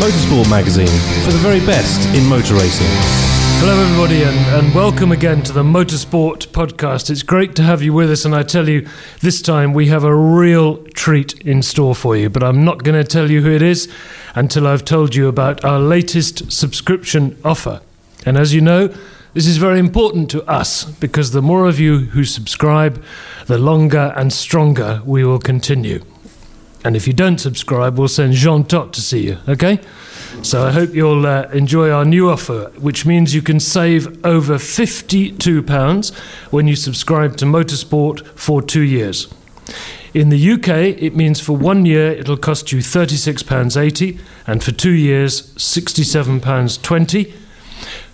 Motorsport magazine for the very best in motor racing. Hello, everybody, and, and welcome again to the Motorsport podcast. It's great to have you with us, and I tell you, this time we have a real treat in store for you. But I'm not going to tell you who it is until I've told you about our latest subscription offer. And as you know, this is very important to us because the more of you who subscribe, the longer and stronger we will continue. And if you don't subscribe, we'll send Jean Todt to see you, okay? So I hope you'll uh, enjoy our new offer, which means you can save over £52 when you subscribe to Motorsport for two years. In the UK, it means for one year it'll cost you £36.80, and for two years, £67.20.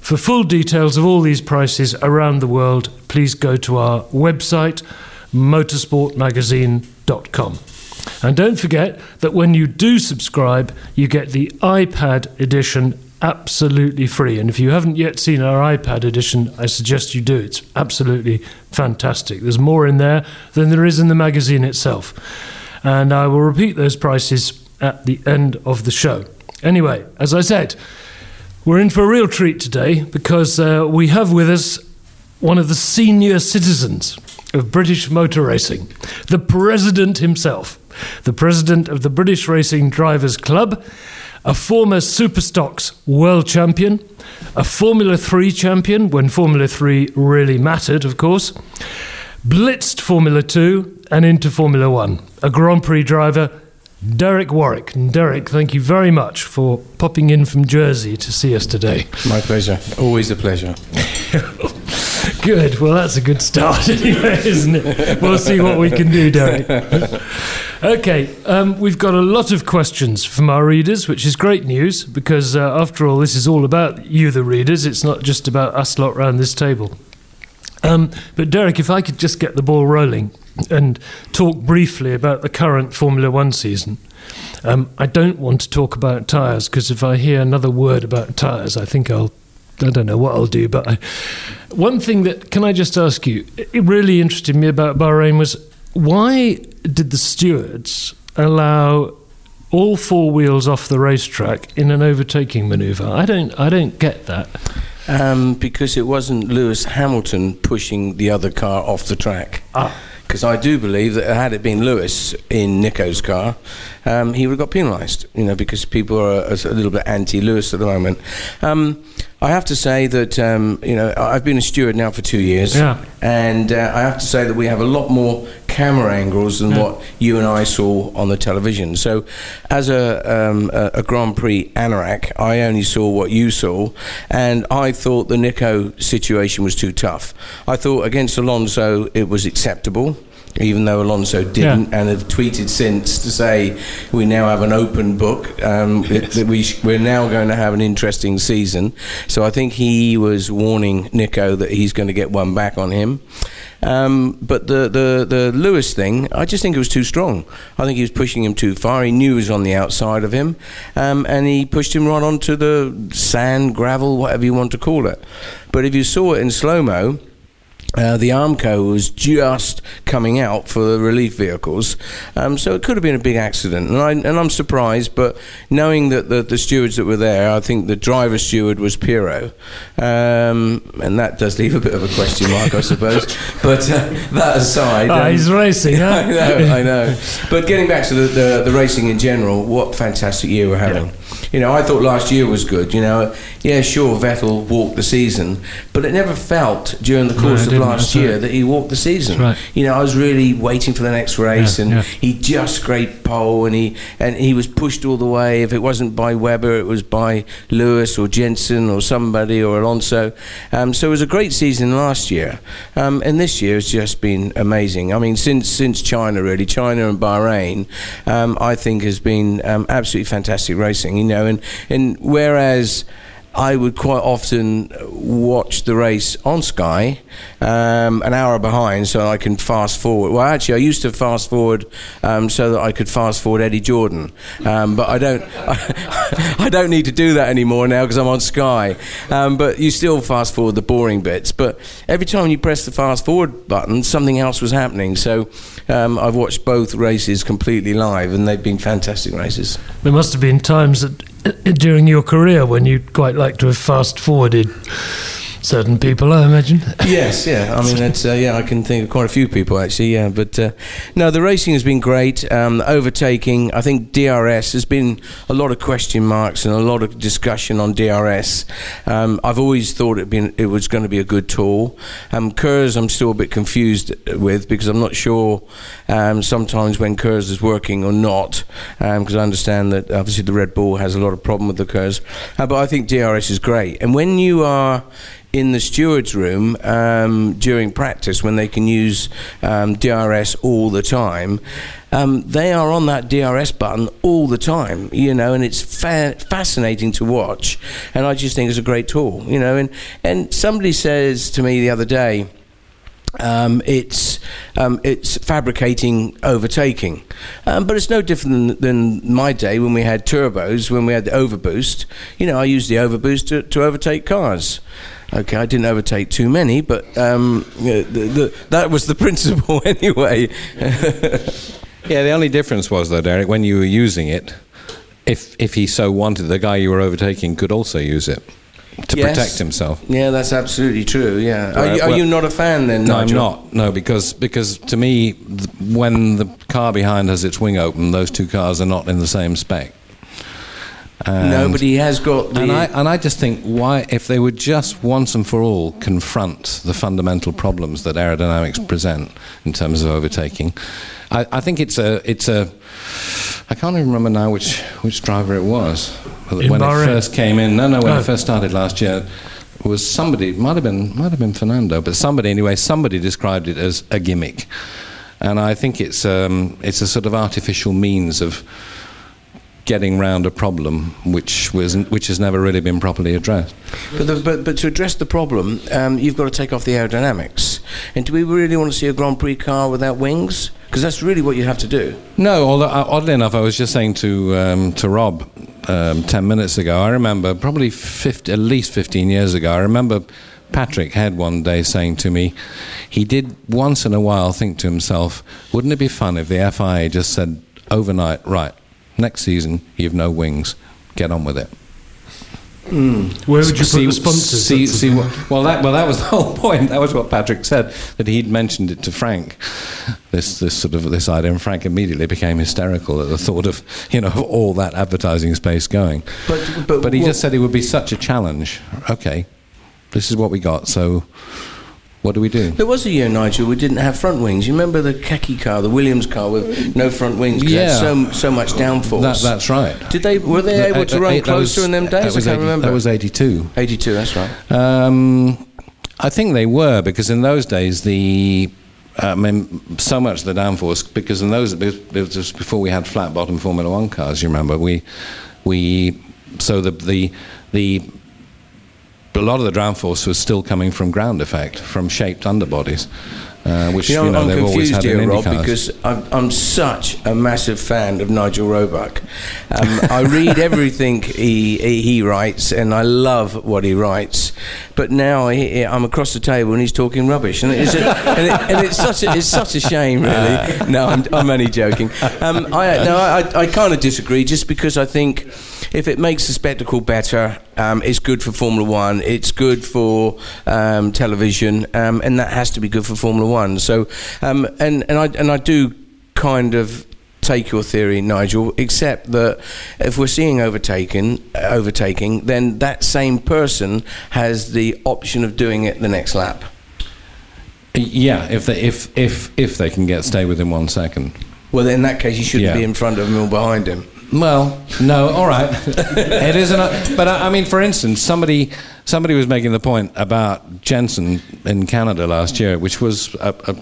For full details of all these prices around the world, please go to our website, motorsportmagazine.com. And don't forget that when you do subscribe, you get the iPad edition absolutely free. And if you haven't yet seen our iPad edition, I suggest you do. It's absolutely fantastic. There's more in there than there is in the magazine itself. And I will repeat those prices at the end of the show. Anyway, as I said, we're in for a real treat today because uh, we have with us one of the senior citizens of British motor racing, the president himself, the president of the British Racing Drivers Club, a former Superstocks world champion, a Formula 3 champion when Formula 3 really mattered, of course, blitzed Formula 2 and into Formula 1, a Grand Prix driver. Derek Warwick. And Derek, thank you very much for popping in from Jersey to see us today. My pleasure. Always a pleasure. Good. Well, that's a good start, anyway, isn't it? We'll see what we can do, Derek. Okay, um, we've got a lot of questions from our readers, which is great news because, uh, after all, this is all about you, the readers. It's not just about us lot round this table. Um, but, Derek, if I could just get the ball rolling and talk briefly about the current Formula One season. Um, I don't want to talk about tyres because if I hear another word about tyres, I think I'll I don't know what I'll do, but I, one thing that can I just ask you? It really interested me about Bahrain was why did the stewards allow all four wheels off the racetrack in an overtaking manoeuvre? I don't, I don't get that. Um, because it wasn't Lewis Hamilton pushing the other car off the track. Ah. Because I do believe that had it been Lewis in Nico's car, um, he would have got penalised. You know, because people are a, a little bit anti-Lewis at the moment. Um, I have to say that um, you know I've been a steward now for two years, Yeah. and uh, I have to say that we have a lot more camera angles than what you and I saw on the television. So, as a, um, a, a Grand Prix anorak, I only saw what you saw, and I thought the Nico situation was too tough. I thought against Alonso it was acceptable. Even though Alonso didn't, and have tweeted since to say we now have an open book, um, that- that we sh- we're now going to have an interesting season. So I think he was warning Nico that he's going to get one back on him. Um, but the, the, the Lewis thing, I just think it was too strong. I think he was pushing him too far. He knew he was on the outside of him, um, and he pushed him right onto the sand, gravel, whatever you want to call it. But if you saw it in slow mo, uh, the Armco was just coming out for the relief vehicles, um, so it could have been a big accident. And, I, and I'm surprised, but knowing that the, the stewards that were there, I think the driver steward was Pirro, um, and that does leave a bit of a question mark, I suppose. But uh, that aside, Ah, um, he's racing, huh? I know, I know. But getting back to the, the, the racing in general, what fantastic year we're having. You know, I thought last year was good. You know, yeah, sure, Vettel walked the season, but it never felt during the course it of last year right. that he walked the season. Right. You know, I was really waiting for the next race, Yeah, and yeah. he just scraped pole, and he and he was pushed all the way. If it wasn't by Webber, it was by Lewis or Jensen or somebody or Alonso. Um, so it was a great season last year, um, and this year has just been amazing. I mean, since since China, really, China and Bahrain, um, I think has been um, absolutely fantastic racing. You know, and and whereas. I would quite often watch the race on Sky, um, an hour behind, so I can fast forward. Well, actually, I used to fast forward um, so that I could fast forward Eddie Jordan, um, but I don't. I, don't need to do that anymore now because I'm on Sky. Um, but you still fast forward the boring bits. But every time you press the fast forward button, something else was happening. So um, I've watched both races completely live, and they've been fantastic races. There must have been times that, during your career when you'd quite like to have fast forwarded certain people, I imagine. yes, yeah. I mean, that's uh, yeah. I can think of quite a few people actually. Yeah, but uh, no, the racing has been great. Um, overtaking, I think DRS has been a lot of question marks and a lot of discussion on DRS. Um, I've always thought it been it was going to be a good tool. Um, Kers, I'm still a bit confused with because I'm not sure um, sometimes when Kers is working or not because I understand that obviously the Red Bull has a lot of problem with the Kers, uh, but I think DRS is great. And when you are in the stewards room um, during practice when they can use um, DRS all the time. Um, they are on that DRS button all the time, you know, and it's fa- fascinating to watch. And I just think it's a great tool, you know. And and somebody says to me the other day, um, it's um, it's fabricating overtaking, um, but it's no different than, than my day when we had turbos, when we had the overboost. You know, I used the overboost to, to overtake cars. Okay, I didn't overtake too many, but um, the, the, that was the principle anyway. Yeah, the only difference was though, Derek, when you were using it, if if he so wanted, the guy you were overtaking could also use it to Yes. protect himself. yeah, that's absolutely true. Yeah, are, you, are well- you not a fan then? No, I'm not. No, because because to me, th- when the car behind has its wing open, those two cars are not in the same spec. And- No, but he has got the. And I and I just think why if they would just once and for all confront the fundamental problems that aerodynamics present in terms of overtaking, I, I think it's a it's a I can't even remember now which which driver it was In when Bahrain? it first came in. No, no, when Oh. it first started last year. it Was somebody might have been might have been Fernando, but somebody anyway. Somebody described it as a gimmick, and I think it's um, it's a sort of artificial means of getting round a problem which was which has never really been properly addressed. But, the, but, but to address the problem, um, you've got to take off the aerodynamics. And do we really want to see a Grand Prix car without wings? Because that's really what you have to do. No, although uh, oddly enough, I was just saying to um, to Rob um, ten minutes ago. I remember probably 50, at least fifteen years ago. I remember Patrick Head one day saying to me, he did once in a while think to himself, "Wouldn't it be fun if the FIA just said overnight, right, next season you've no wings, get on with it." Hmm. Where would you put the sponsors? See, see, what- well, that well, that was the whole point. That was what Patrick said that he'd mentioned it to Frank. This this sort of this idea, and Frank immediately became hysterical at the thought of you know of all that advertising space going. But, but, But he what- just said it would be such a challenge. Okay, this is what we got. So, what do we do? There was a year, Nigel, we didn't have front wings. You remember the khaki car, the Williams car with no front wings? Yeah. so, so much downforce. That, that's right. Did they, were they able to Uh, run uh, closer was- in them days? I can't 80 remember. that was 82. 82, that's right. Um, I think they were because in those days the uh, I mean, so much the downforce because in those it was before we had flat bottom Formula One cars. You remember we we so the the the a lot of the downforce was still coming from ground effect from shaped underbodies, uh, which You know, you know I'm they've always confused here, Rob, because I'm, I'm such a massive fan of Nigel Roebuck. Um, I read everything he, he he writes, and I love what he writes. But now he, I'm across the table and he's talking rubbish, and it's, a, and, it, and it's such a, it's such a shame, really. No, I'm, I'm only joking. Um, I no, I, I kind of disagree, just because I think if it makes the spectacle better, um, it's good for Formula One. It's good for um, television, um, and that has to be good for Formula One. So, um, and and I and I do kind of take your theory, Nigel, except that if we're seeing overtaken, overtaking, then that same person has the option of doing it the next lap. Yeah, if they if if if they can get stay within one second. Well, in that case, you shouldn't Yeah. be in front of him or behind him. Well, no, all right. it isn't. A, but I, I mean, for instance, somebody somebody was making the point about Jensen in Canada last year, which was a, a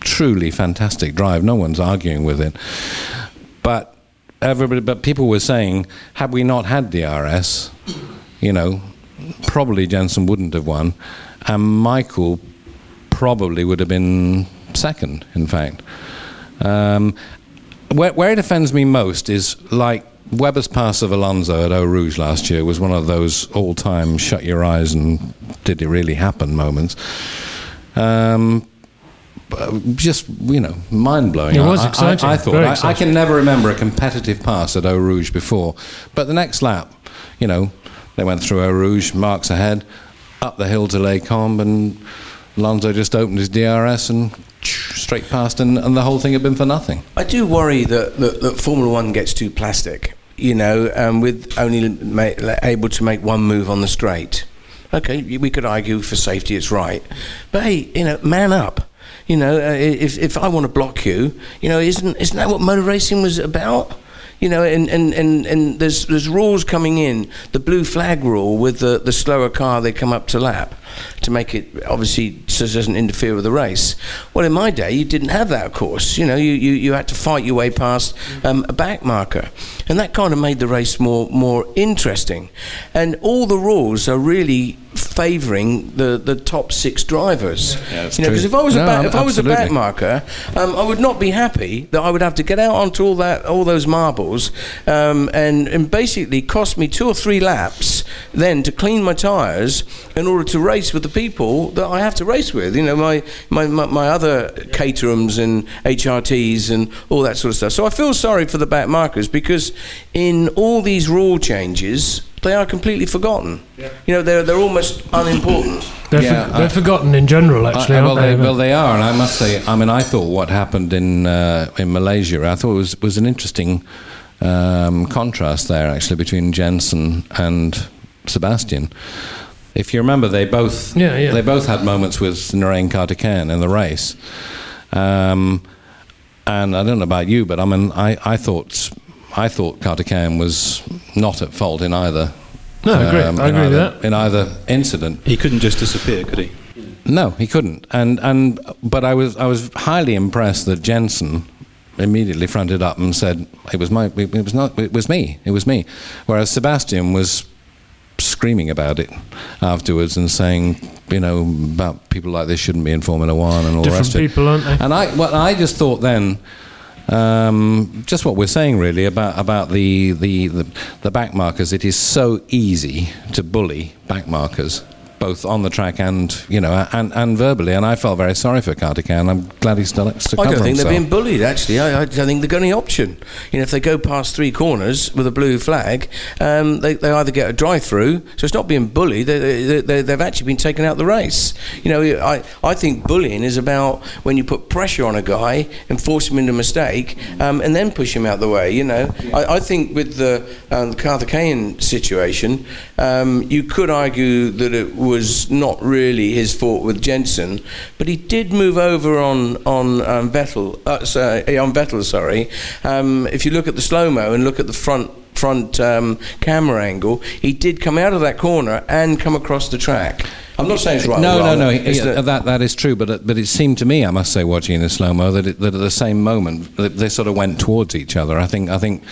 truly fantastic drive. No one's arguing with it, but everybody, but people were saying, had we not had the RS, you know, probably Jensen wouldn't have won, and Michael probably would have been second. In fact. Um, where, where it offends me most is like Webber's pass of Alonso at Eau Rouge last year was one of those all-time shut your eyes and did it really happen moments. Um, just you know, mind blowing. It was I, I- exciting, I, thought very I, I can never remember a competitive pass at Eau Rouge before, but the next lap, you know, they went through Eau Rouge, marks ahead, up the hill to Les Combes, and Alonso just opened his DRS and straight past, and, and the whole thing had been for nothing. I do worry that, that, that Formula One gets too plastic, you know, um, with only ma- able to make one move on the straight. Okay, we could argue for safety, it's right. But hey, you know, man up. You know, uh, if, if I want to block you, you know, isn't, isn't that what motor racing was about? You know, and, and, and, and there's, there's rules coming in. The blue flag rule with the, the slower car, they come up to lap to make it obviously so it doesn't interfere with the race. Well, in my day, you didn't have that, of course. You know, you, you, you had to fight your way past um, a back marker. And that kind of made the race more, more interesting. And all the rules are really favouring the, the top six drivers. Yeah, you know, because if I was a No, back, if I was a back marker, um, I would not be happy that I would have to get out onto all that, all those marbles, um, and and basically cost me two or three laps then to clean my tyres in order to race with the people that I have to race with. You know, my my, my, my other Caterhams and HRTs and all that sort of stuff. So I feel sorry for the back markers because in all these rule changes. They are completely forgotten. You know, they're, they're almost unimportant. They're, Yeah, for, they're I- forgotten in general, actually, I- I- aren't well, they, they? well, they are, and I must say, I mean, I thought what happened in uh, in Malaysia, I thought it was was an interesting um, contrast there, actually, between Jensen and Sebastian. If you remember, they both Yeah, yeah. they both had moments with Narain Karthikeyan in the race, um, and I don't know about you, but I mean, I, I thought I thought Carter Karthikeyan was not at fault in either. No, I agree. Um, I in agree with that. In either incident, He couldn't just disappear, could he? no, he couldn't. And and but I was I was highly impressed that Jensen immediately fronted up and said it was my it was not it was me it was me, whereas Sebastian was screaming about it afterwards and saying you know about people like this shouldn't be in Formula One and all the Different rest of it. people, aren't they? And I well I just thought then. Um, just what we're saying, really, about about the, the, the, the back markers. It is so easy to bully back markers, both on the track and you know and, and verbally. And I felt very sorry for Karthikeyan. I'm glad he's still to I don't think they're being bullied. Actually, I, I don't think they've got any option. You know, if they go past three corners with a blue flag, um, they, they either get a drive-through. So it's not being bullied. They, they, they, they've actually been taken out the race. You know, I, I think bullying is about when you put pressure on a guy and force him into a mistake, um, and then push him out the way. You know, I, I think with the, um, situation, um, you could argue that it was not really his fault with Jensen, but he did move over on on um, Vettel, uh, sorry, on Vettel. Sorry, um, if you look at the slow mo and look at the front front um, camera angle, he did come out of that corner and come across the track. I'm not saying it's right. No, no, no. Yeah, that- that is true, but it, but it seemed to me, I must say, watching in the slow mo, that, it, that at the same moment they sort of went towards each other. I think I think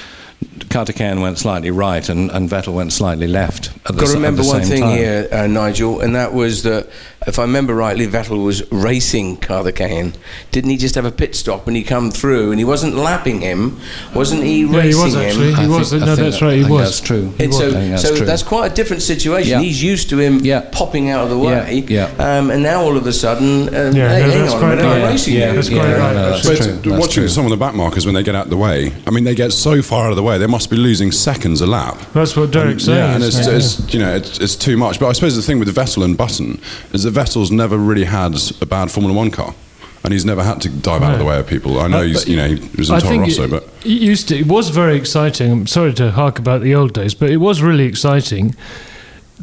Karthikeyan went slightly right and, and Vettel went slightly left. At the, Got s- to at remember the one thing time. here, uh, Nigel, and that was that if I remember rightly, Vettel was racing Karthikeyan. Didn't he just have a pit stop and he come through and he wasn't lapping him? Wasn't he Yeah, he racing was actually. him? He I was. think- no, that's that- right. He I think was. That's true. And I so, think that's so true. that's quite a different situation. Yeah. He's used to him Yeah. popping out of the way, yeah. Um, and now all of a sudden, um, Yeah, hey, no, hang on, quite a minute, I'm racing Yeah, you. That's yeah, quite right, no, that's. But true. Watching some of the back markers when they get out of the way, I mean, they get so far out of the way, they must be losing seconds a lap. That's what Derek's saying. Yeah, and it's, isn't it's you know it's, it's too much. But I suppose the thing with Vettel and Button is that Vettel's never really had a bad Formula One car. and he's never had to dive out of the way of people. I know Uh, he's, you know, he was in I Toro think Rosso, it, but it used to. It was very exciting. I'm sorry to hark about the old days, but it was really exciting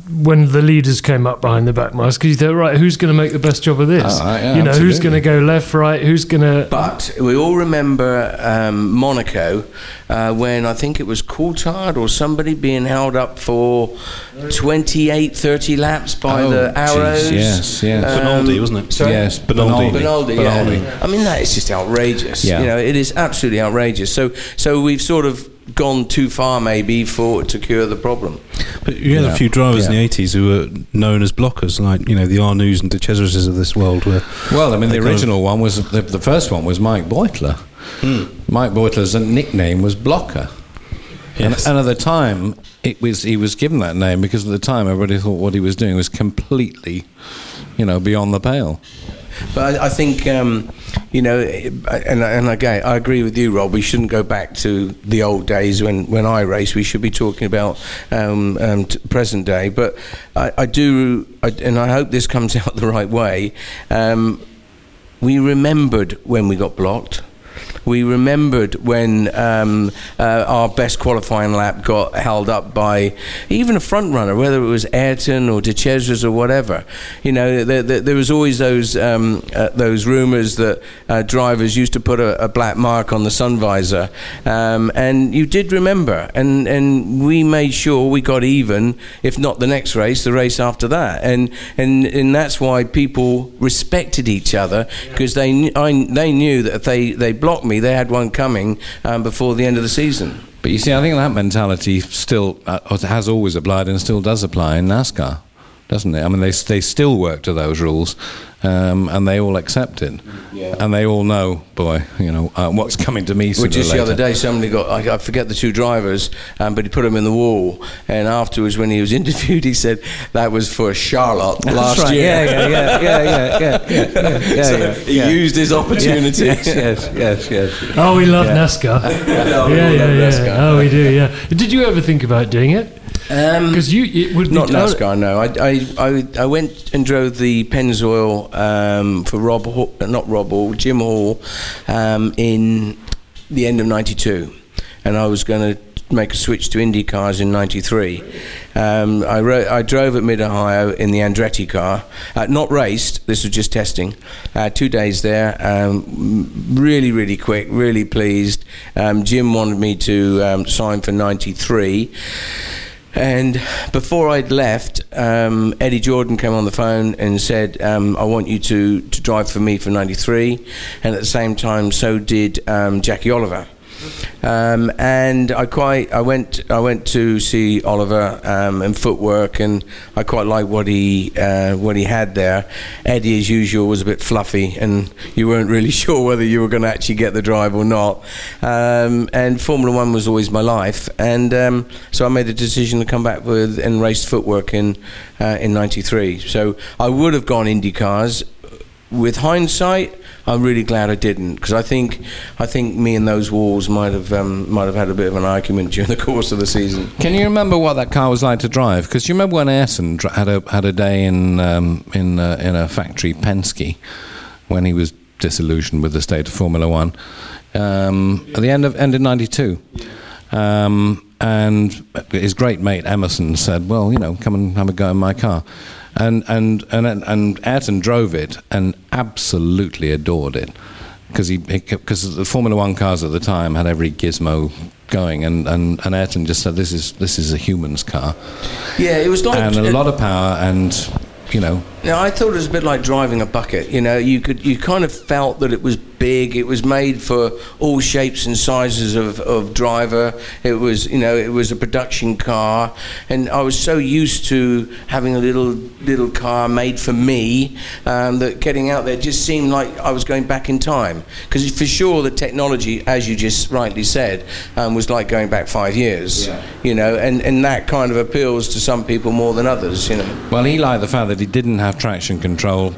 when the leaders came up behind the backmask because you thought, right, who's going to make the best job of this? Oh, yeah, you know, who's going to go left, right? Who's going to? But we all remember um, Monaco uh, when I think it was Coulthard or somebody being held up for 28, 30 laps by Oh, the jeez, arrows. yes, yes. Bernoldi, wasn't it? sorry? Yes, Bernoldi. Bernoldi, Bernoldi. yeah. I mean, that is just outrageous. Yeah. You know, it is absolutely outrageous. So, so we've sort of gone too far, maybe, for to cure the problem. But you had Yeah. a few drivers in the 80s who were known as blockers, like, you know, the Arnoux and De Cesaris of this world. Were, Well, I mean, the kind of- original one was the, the first one was Mike Beuttler. Hmm. Mike Beuttler's nickname was Blocker. Yes. And, and at the time, it was he was given that name because at the time everybody thought what he was doing was completely, you know, beyond the pale. But I, I think, um, you know, and, and again, I agree with you, Rob. We shouldn't go back to the old days when, when I raced. We should be talking about um, um, present day. But I, I do, I, and I hope this comes out the right way. Um, we remembered when we got blocked. We remembered when um, uh, our best qualifying lap got held up by even a front runner, whether it was Ayrton or De Cesaris or whatever. You know, there, there, there was always those um, uh, those rumours that uh, drivers used to put a, a black mark on the sun visor, um, and you did remember, and and we made sure we got even, if not the next race, the race after that, and and and that's why people respected each other because they I, they knew that if they they blocked me, they had one coming um, before the end of the season. But you see, I think that mentality still uh, has always applied and still does apply in NASCAR, doesn't it? I mean, they they still work to those rules, um, and they all accept it, and they all know, boy, you know, uh, what's coming to me. Well, sooner just or the other day, somebody got, I, I forget the two drivers, um, but he put them in the wall. And afterwards, when he was interviewed, he said that was for Charlotte That's last right. year. Yeah, yeah, yeah, yeah, yeah, yeah, yeah, yeah, so yeah, he yeah. used his opportunity. Yes, yes, yes, yes. Oh, we love NASCAR. No, yeah, yeah, yeah. NASCAR. Oh, we do. Yeah. Did you ever think about doing it? Um, Because you, it would be Not NASCAR, no. I, I, I, I went and drove the Pennzoil um, for Rob, Hall, uh, not Rob Hall, Jim Hall, um, in the end of '92, and I was going to make a switch to Indy cars in '93. Um, I, ro- I drove at Mid Ohio in the Andretti car, uh, not raced. This was just testing. Uh, two days there, um, really, really quick, really pleased. Um, Jim wanted me to um, sign for '93. And before I'd left, um, Eddie Jordan came on the phone and said, um, "I want you to, to drive for me for '93," and at the same time, so did um, Jackie Oliver. Um, and I quite, I went, I went to see Oliver um, and footwork, and I quite liked what he, uh, what he had there. Eddie, as usual, was a bit fluffy, and you weren't really sure whether you were going to actually get the drive or not. Um, and Formula One was always my life, and um, so I made the decision to come back with and race footwork in uh, in '93. So I would have gone Indy cars. With hindsight, I'm really glad I didn't because I think I think me and those walls might have um, might have had a bit of an argument during the course of the season. Can you remember what that car was like to drive? Because you remember when Ayrton had a had a day in um, in uh, in a factory Penske when he was disillusioned with the state of Formula One um, at the end of end of '92. Um, and his great mate Emerson said, "Well, you know, come and have a go in my car," and and and and Ayrton drove it and absolutely adored it. Because he because the Formula One cars at the time had every gizmo going, and, and, and Ayrton just said, "This is this is a human's car," Yeah, it was like and a lot of power, and you know, Now, I thought it was a bit like driving a bucket. You know, you could you kind of felt that it was big. It was made for all shapes and sizes of, of driver. It was you know it was a production car, and I was so used to having a little little car made for me um, that getting out there just seemed like I was going back in time. Because for sure the technology, as you just rightly said, um, was like going back five years. You know, and and that kind of appeals to some people more than others. You know. well, he liked the fact that he didn't have traction control.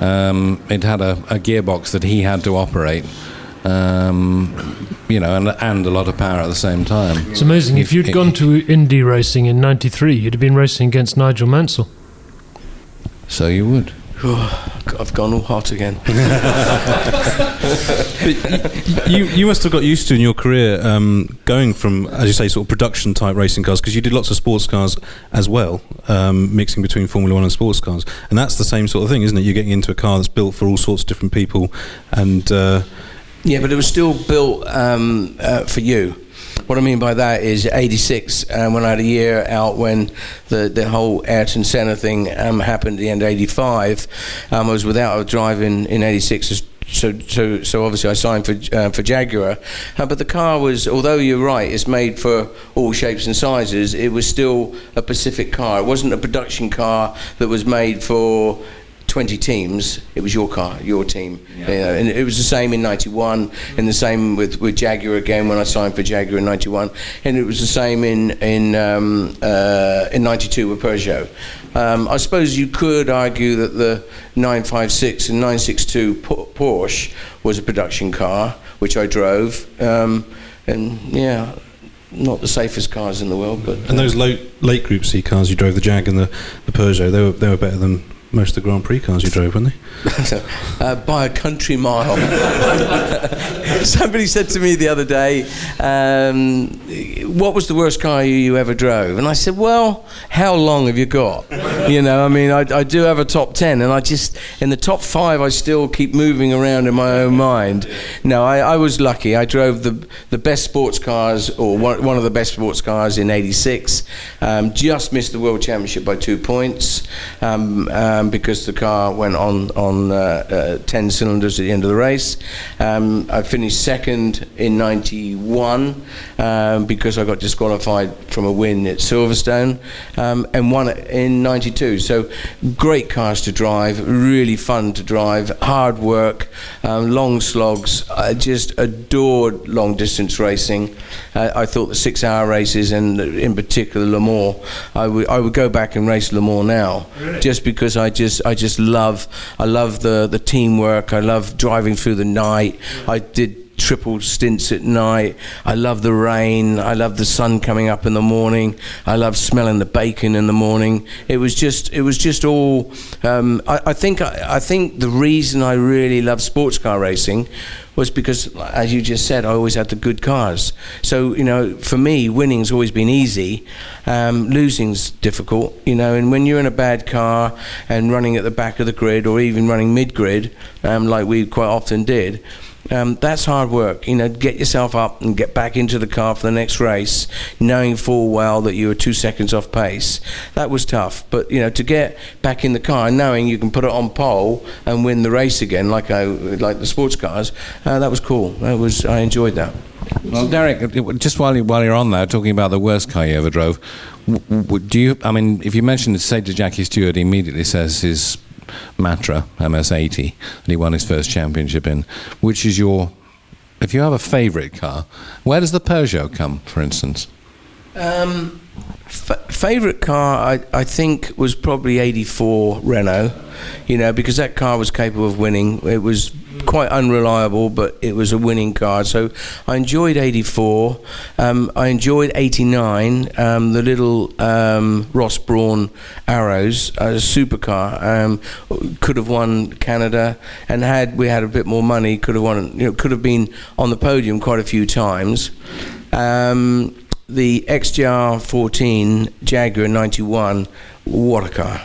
Um, it had a, a gearbox that he had to operate. Um, you know, and, and a lot of power at the same time. It's amazing. If you'd gone to Indy racing in '93, you'd have been racing against Nigel Mansell. So you would. I've gone all hot again. But you, you must have got used to in your career um, going from, as you say, sort of production type racing cars because you did lots of sports cars as well, um, mixing between Formula One and sports cars, and that's the same sort of thing, isn't it? You're getting into a car that's built for all sorts of different people, and uh, Yeah, but it was still built um, uh, for you. What I mean by that is 86, um, when I had a year out when the, the whole Ayrton Senna thing um, happened at the end of 85, um, I was without a drive in, in 86. So, so, so obviously I signed for uh, for Jaguar, uh, but the car was, although you're right, it's made for all shapes and sizes. It was still a Pacific car. It wasn't a production car that was made for 20 teams, it was your car, your team. You know, and it was the same in 91, and the same with, with Jaguar again when I signed for Jaguar in 91, and it was the same in, in, um, uh, in 92 with Peugeot. Um, I suppose you could argue that the 956 and 962 P- Porsche was a production car, which I drove, um, and yeah, not the safest cars in the world, but. and those late, late Group C cars you drove, the Jag and the, the Peugeot, they were they were better than most of the Grand Prix cars you drove, weren't they? uh, by a country mile. Somebody said to me the other day, um, "What was the worst car you, you ever drove?" And I said, "Well, how long have you got?" You know, I mean, I, I do have a top ten, and I just in the top five, I still keep moving around in my own mind. No, I, I was lucky. I drove the the best sports cars, or one, one of the best sports cars in '86. Um, just missed the world championship by two points. Um, um, because the car went on on uh, uh, 10 cylinders at the end of the race. Um, I finished second in 91 um, because I got disqualified from a win at Silverstone um, and won in 92. So great cars to drive, really fun to drive, hard work, um, long slogs. I just adored long distance racing. Uh, I thought the six hour races and in particular Le Mans, I would I would go back and race Le Mans now just because I just I just love I love the the teamwork. I love driving through the night. I did triple stints at night. I love the rain. I love the sun coming up in the morning. I love smelling the bacon in the morning. It was just it was just all. Um, I, I think I, I think the reason I really love sports car racing was because, as you just said, I always had the good cars. So you know, for me, winning's always been easy. Um, losing's difficult. You know, and when you're in a bad car and running at the back of the grid or even running mid grid, um, like we quite often did. Um, that's hard work. You know, get yourself up and get back into the car for the next race, knowing full well that you were two seconds off pace. That was tough. But you know, to get back in the car, knowing you can put it on pole and win the race again, like I like the sports cars, uh, that was cool. That was I enjoyed that. Well, Derek, uh, just while, you, while you're on there, talking about the worst car you ever drove, do you? I mean, if you mention it, say to Jackie Stewart, he immediately says his Matra MS80 and he won his first championship in. Which is your? If you have a favourite car, where does the Peugeot come, for instance? Um, f- favorite car, I, I think, was probably '84 Renault. You know, because that car was capable of winning. It was quite unreliable, but it was a winning car. So I enjoyed '84. Um, I enjoyed '89. Um, the little um, Ross Brawn Arrows, a supercar, um, could have won Canada, and had we had a bit more money, could have won. You know, could have been on the podium quite a few times. Um, the XJR 14 Jaguar 91, what a car.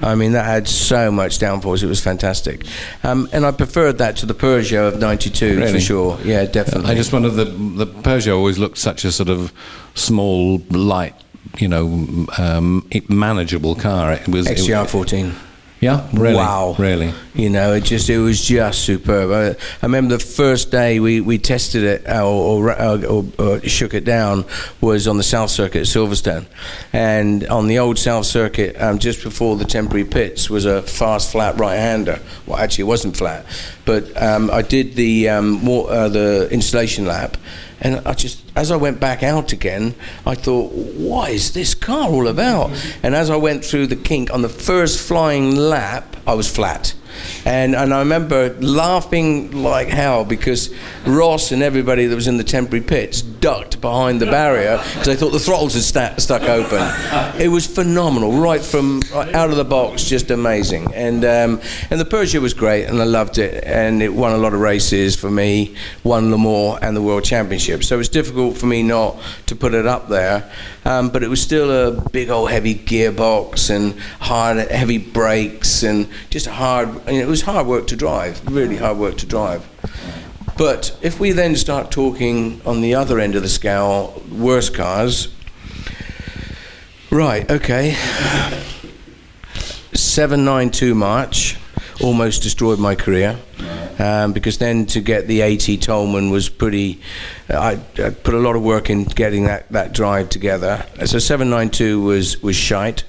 I mean, that had so much downforce. It was fantastic. Um, and I preferred that to the Peugeot of 92 for sure. Yeah, definitely. I just wondered the the Peugeot always looked such a sort of small, light, you know, um, manageable car. It was XJR 14. Yeah, really, Wow. really. You know, it just it was just superb. I, I remember the first day we, we tested it uh, or, or, or, or shook it down was on the South Circuit at Silverstone, and on the old South Circuit, um, just before the temporary pits, was a fast flat right-hander. Well, actually, it wasn't flat, but um, I did the um, wa- uh, the installation lap. And I just, as I went back out again, I thought, what is this car all about? And as I went through the kink on the first flying lap, I was flat. And, and I remember laughing like hell because Ross and everybody that was in the temporary pits ducked behind the barrier because they thought the throttles had stuck open. It was phenomenal, right from right out of the box, just amazing. And um, and the Peugeot was great, and I loved it, and it won a lot of races for me, won Le Mans and the World Championship. So it was difficult for me not to put it up there, um, but it was still a big old heavy gearbox and hard heavy brakes and just hard. You know, it was hard work to drive, really hard work to drive. But if we then start talking on the other end of the scale, worse cars. Right, okay. 792 March almost destroyed my career. Um, because then to get the 80 Toleman was pretty. I, I put a lot of work in getting that, that drive together. So 792 was was shite.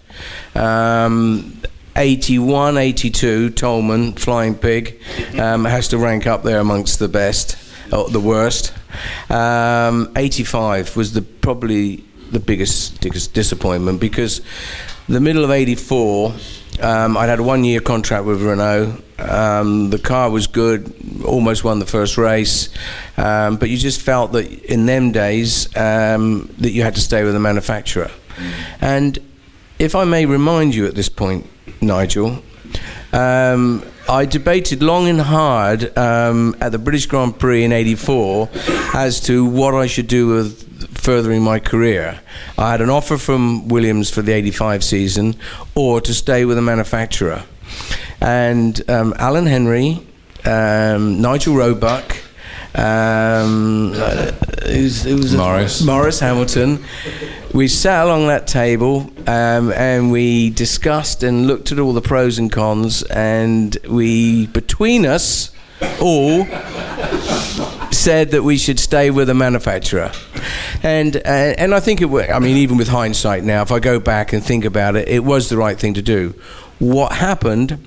Um, 81, 82 Toleman Flying Pig um, has to rank up there amongst the best, or the worst. Um, 85 was the probably the biggest, biggest disappointment because the middle of 84 um, I'd had a one year contract with Renault. Um, the car was good, almost won the first race, um, but you just felt that in them days um, that you had to stay with the manufacturer. And if I may remind you at this point, Nigel, um, I debated long and hard um, at the British Grand Prix in '84 as to what I should do with furthering my career. I had an offer from Williams for the 85 season or to stay with a manufacturer. And um, Alan Henry, um, Nigel Roebuck, um, uh, who's, who's Maurice. Maurice Hamilton. We sat along that table um, and we discussed and looked at all the pros and cons, and we, between us all, said that we should stay with a manufacturer. And, uh, and I think it was, I mean, even with hindsight now, if I go back and think about it, it was the right thing to do. What happened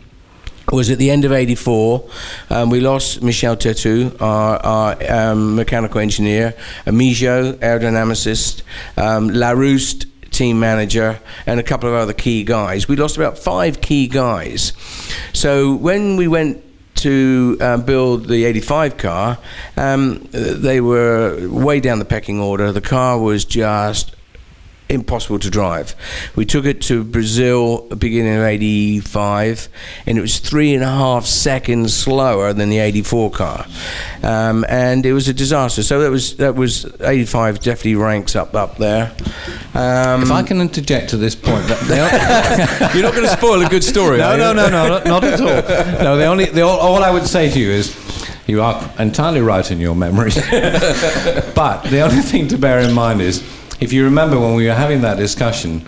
was at the end of 84, um, we lost Michel Tetu, our, our um, mechanical engineer, Amijo, aerodynamicist, um, Larrousse, team manager, and a couple of other key guys. We lost about five key guys. So when we went to uh, build the 85 car, um, they were way down the pecking order. The car was just impossible to drive. We took it to Brazil beginning of 85 and it was three and a half seconds slower than the 84 car. Um, and it was a disaster. So that was, that was 85 definitely ranks up, up there. Um, If I can interject at this point, you're not going to spoil a good story, no, no, no, no, not, not at all. No, the only, the, all, all I would say to you is, you are entirely right in your memory. but the only thing to bear in mind is, if you remember when we were having that discussion,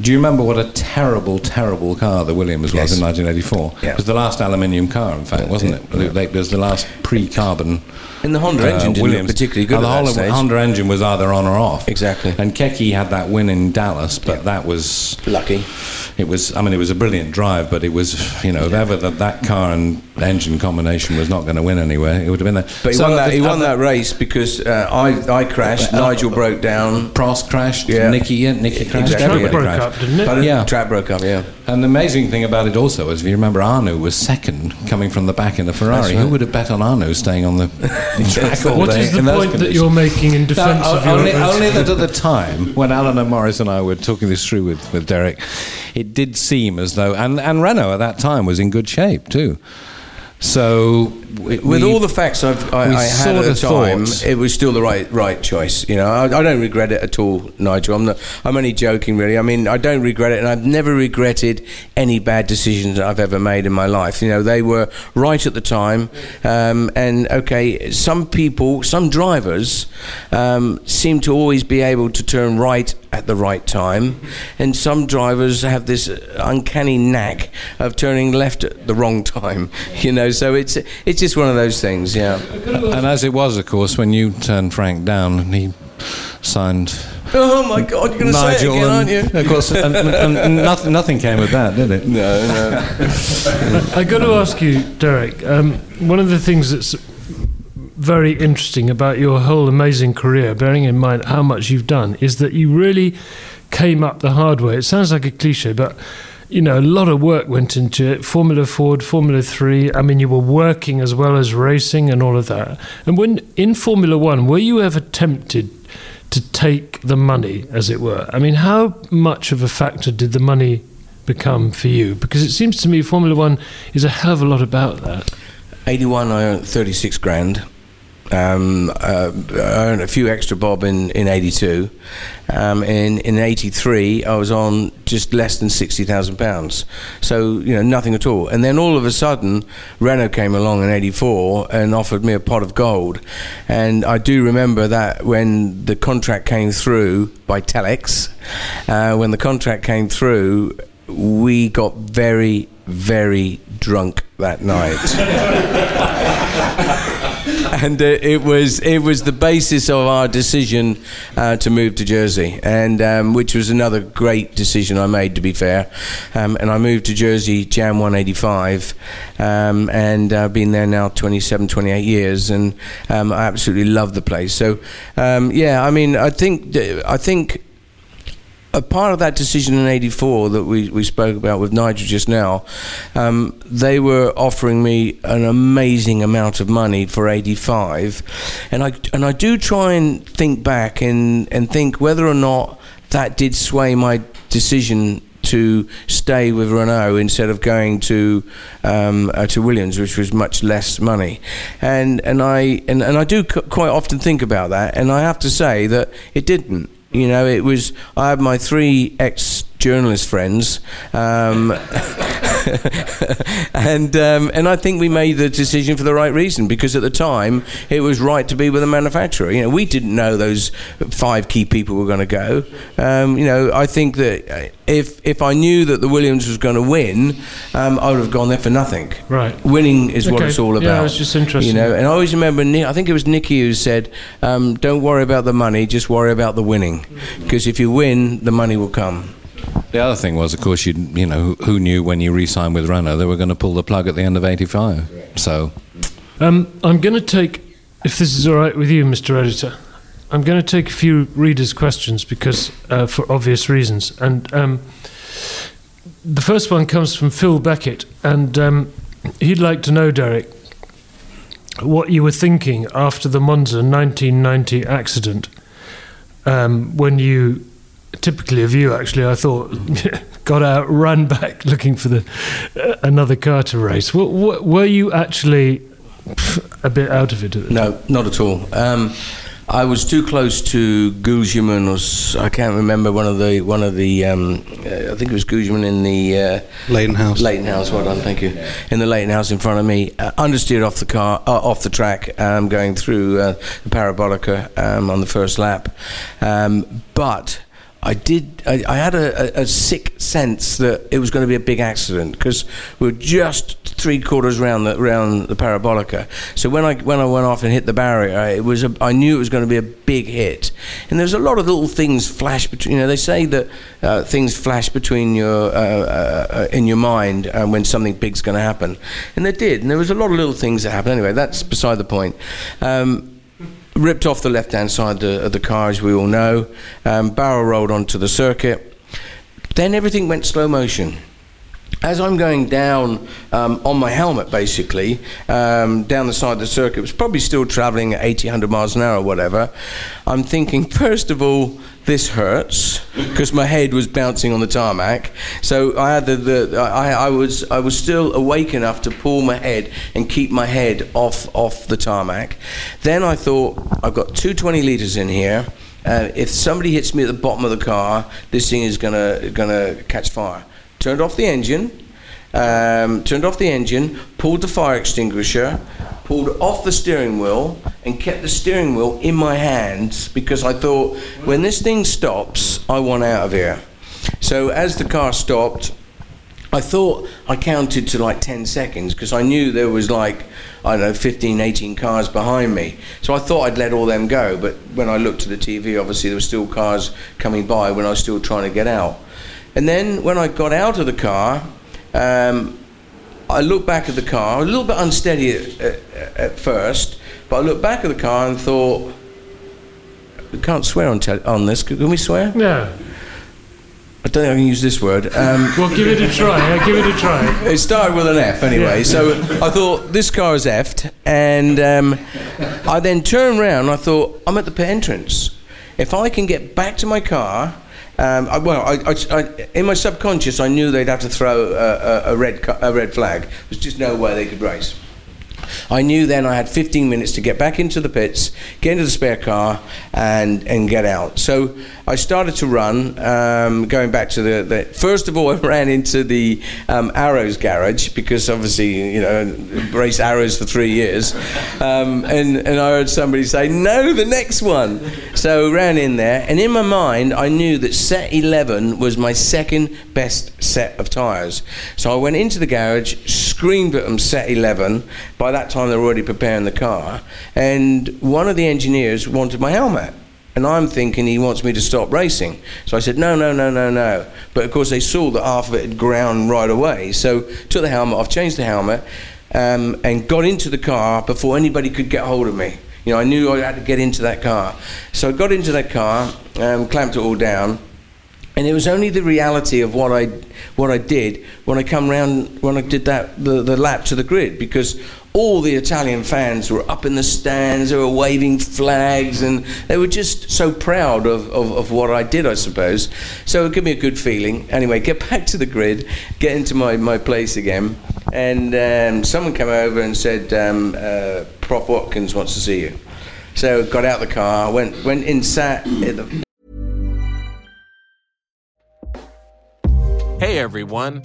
do you remember what a terrible, terrible car the Williams was in 1984? Yeah. It was the last aluminium car, in fact, wasn't it? It it was the last pre-carbon. And the Honda uh, engine didn't look particularly good Oh, the at that Honda, stage. Honda engine was either on or off. Exactly. And Keke had that win in Dallas, but Yeah. that was Lucky. it was. I mean, it was a brilliant drive, but it was, you know, if ever that that car and engine combination was not going to win anywhere, it would have been there. But he So won that. the He won that race because uh, I I crashed. Uh, Nigel broke down. Prost crashed. Yeah. Niki, yeah, Niki crashed. Exactly. Everybody broke crashed. up, didn't it? Pardon? Yeah. Track broke up. Yeah. And the amazing thing about it also is, if you remember, Arnoux was second, coming from the back in the Ferrari. That's Who would have bet on Arnoux staying on the track all What day is the in point that you're making in defence No, of your only, only that at the time, when Alan and Maurice and I were talking this through with, with Derek, it did seem as though, and, and Renault at that time was in good shape too. So, we, With all the facts I've, I, I had at the time, thought- it was still the right right choice. You know, I, I don't regret it at all, Nigel. I'm not, I'm only joking, really. I mean, I don't regret it, and I've never regretted any bad decisions that I've ever made in my life. You know, they were right at the time. Um, and okay, some people, some drivers, um, seem to always be able to turn right at the right time, and some drivers have this uncanny knack of turning left at the wrong time. You know, so it's it's just one of those things. Yeah. and as it was, of course, when you turned Frank down and he signed Oh my God! You're going to say it Nigel, again, aren't you? of course, and, and, and nothing, nothing came of that, did it? No, no. I got to ask you, Derek. Um, one of the things that's very interesting about your whole amazing career, bearing in mind how much you've done, is that you really came up the hard way. It sounds like a cliche, but you know, a lot of work went into it. Formula Ford, Formula Three. I mean, you were working as well as racing and all of that. And when in Formula One, were you ever tempted to take the money, as it were? I mean, how much of a factor did the money become for you? Because it seems to me Formula One is a hell of a lot about that. 81, I earned 36 grand. Um, uh, I earned a few extra bob in, in 82. Um, in, in 83, I was on just less than 60,000 pounds. So, you know, nothing at all. And then all of a sudden, Renault came along in 84 and offered me a pot of gold. And I do remember that when the contract came through by Telex, uh, when the contract came through, we got very, very drunk that night. and uh, it was it was the basis of our decision uh, to move to Jersey, and um, which was another great decision I made. To be fair, um, and I moved to Jersey Jan 185, um, and I've been there now 27, 28 years, and um, I absolutely love the place. So, um, yeah, I mean, I think I think a part of that decision in 84 that we, we spoke about with Nigel just now, um, they were offering me an amazing amount of money for 85. And I, and I do try and think back and, and think whether or not that did sway my decision to stay with Renault instead of going to um, uh, to Williams, which was much less money, and and I and, and I do c- quite often think about that, and I have to say that it didn't. You know, it was. I had my three ex journalist friends, um, and um, and I think we made the decision for the right reason because at the time it was right to be with a manufacturer. You know, we didn't know those five key people were going to go. Um, you know, I think that if if I knew that the Williams was going to win, um, I would have gone there for nothing. Right. Winning is what it's all about. Yeah, it's just interesting. You know, and I always remember. I think it was Niki who said, um, "Don't worry about the money, just worry about the winning, because if you win, the money will come." The other thing was, of course, you you know who- who knew when you re-signed with Renault they were going to pull the plug at the end of '85. So Um, I'm going to take, if this is all right with you, Mr. Editor, I'm going to take a few readers' questions because, uh, for obvious reasons. And um, the first one comes from Phil Beckett, and um, he'd like to know, Derek, what you were thinking after the Monza 1990 accident um, when you, typically of you actually, I thought, got out, ran back looking for the uh, another car to race. What, what, were you actually a bit out of it? No, not at all. Um, I was too close to Gugelmin, or s- I can't remember one of the one of the. Um, uh, I think it was Gugelmin in the uh, Leyton House. Leyton House. Well done, thank you. In the Leyton House in front of me, uh, understeered off the car, uh, off the track, um, going through uh, the parabolica um, on the first lap. Um, but I did. I, I had a, a, a sick sense that it was going to be a big accident because we were just three quarters round the round the parabolica. So when I when I went off and hit the barrier, it was a, I knew it was going to be a big hit. And there's a lot of little things flash between. You know, they say that uh, things flash between your uh, uh, uh, in your mind uh, when something big's going to happen, and they did. And there was a lot of little things that happened. Anyway, that's beside the point. Um, ripped off the left-hand side of the, of the car, as we all know. Um, barrel rolled onto the circuit. Then everything went slow motion. As I'm going down um, on my helmet, basically, um, down the side of the circuit, it was probably still traveling at 80, 100 miles an hour or whatever. I'm thinking, first of all, this hurts because my head was bouncing on the tarmac. So I had the, the I, I was I was still awake enough to pull my head and keep my head off off the tarmac. Then I thought I've got two 20 liters in here. Uh, if somebody hits me at the bottom of the car, this thing is gonna gonna catch fire. Turned off the engine, um, turned off the engine, pulled the fire extinguisher, pulled off the steering wheel, and kept the steering wheel in my hands because I thought, when this thing stops, I want out of here. So as the car stopped, I thought I counted to like 10 seconds because I knew there was like, I don't know, 15, 18 cars behind me. So I thought I'd let all them go. But when I looked at the TV, obviously there were still cars coming by when I was still trying to get out. And then when I got out of the car, um, I looked back at the car, a little bit unsteady at, at, at first, but I looked back at the car and thought, we can't swear on, on this, can we swear? Yeah. I don't think I can use this word. Um, Well, give it a try. uh, give it a try. it started with an F anyway. Yeah. So I thought this car is effed, and um, I then turned around. And I thought I'm at the pit entrance. If I can get back to my car. Um, I, well, I, I, in my subconscious, I knew they'd have to throw a, a, a red a red flag. There's just no way they could race. I knew then I had 15 minutes to get back into the pits, get into the spare car, and and get out. So I started to run, um, going back to the, the. First of all, I ran into the um, Arrows garage because obviously you know raced Arrows for three years, um, and and I heard somebody say no, the next one. So I ran in there, and in my mind I knew that set 11 was my second best set of tyres. So I went into the garage, screamed at them set 11. By that time they were already preparing the car, and one of the engineers wanted my helmet. And I'm thinking he wants me to stop racing. So I said, no, no, no, no, no. But of course, they saw that half of it had ground right away. So took the helmet off, changed the helmet, um, and got into the car before anybody could get hold of me. You know, I knew I had to get into that car. So I got into that car, um, clamped it all down, and it was only the reality of what I what I did when I come round when I did that the, the lap to the grid because all the Italian fans were up in the stands, they were waving flags, and they were just so proud of, of, of what I did, I suppose. So it gave me a good feeling. Anyway, get back to the grid, get into my, my place again, and um, someone came over and said, um, uh, Prof Watkins wants to see you. So got out the car, went went in, sat Hey everyone,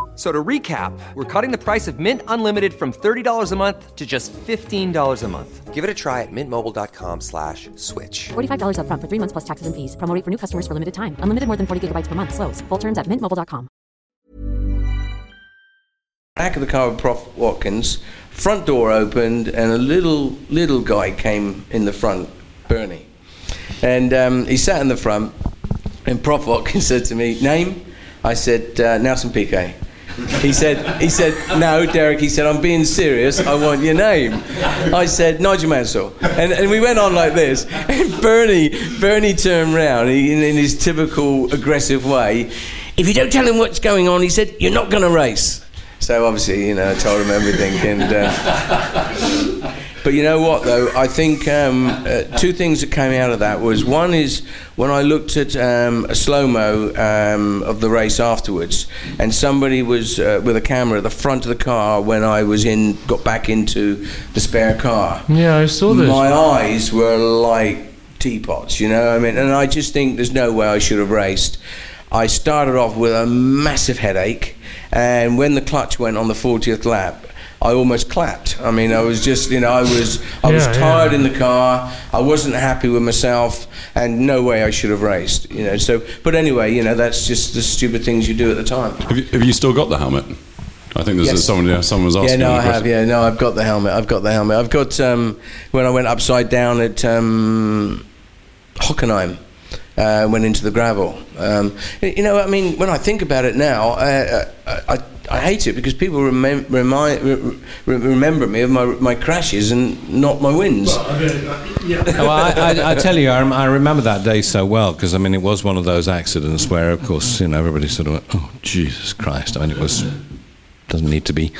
F- So to recap, we're cutting the price of Mint Unlimited from $30 a month to just $15 a month. Give it a try at mintmobile.com slash switch. $45 upfront for three months plus taxes and fees. Promo rate for new customers for limited time. Unlimited more than 40 gigabytes per month. Slows. Full terms at mintmobile.com. back of the car with Prof Watkins. Front door opened, and a little little guy came in the front, Bernie, and um, he sat in the front. And Prof Watkins said to me, "Name?" I said, uh, "Nelson Piquet." He said, "He said no, Derek." He said, "I'm being serious. I want your name." I said, "Nigel Mansell," and and we went on like this. And Bernie Bernie turned round in, in his typical aggressive way. If you don't tell him what's going on, he said, "You're not going to race." So obviously, you know, I told him everything. And uh, but you know what, though, I think um, uh, two things that came out of that was one is when I looked at um, a slow mo um, of the race afterwards, and somebody was uh, with a camera at the front of the car when I was in, got back into the spare car. Yeah, I saw this. My eyes were like teapots, you know. I mean, and I just think there's no way I should have raced. I started off with a massive headache, and when the clutch went on the 40th lap, I almost clapped. I mean, I was just, you know, I was, I was tired yeah. in the car. I wasn't happy with myself, and no way I should have raced. You know, so. But anyway, you know, that's just the stupid things you do at the time. Have you, have you still got the helmet? I think there's Yes. someone. Yeah, someone was asking. Yeah, asking. no, I have. Yeah, no, I've got the helmet. I've got the helmet. I've got um, when I went upside down at um, Hockenheim. Uh, went into the gravel. Um, you know, I mean, when I think about it now, uh, I, I, I hate it because people remem- remind, re- re- remember me of my, my crashes and not my wins. Oh, I, I, I tell you, I, rem- I remember that day so well because I mean, it was one of those accidents where, of course, you know, everybody sort of went, "Oh, Jesus Christ!" I mean, it was doesn't need to be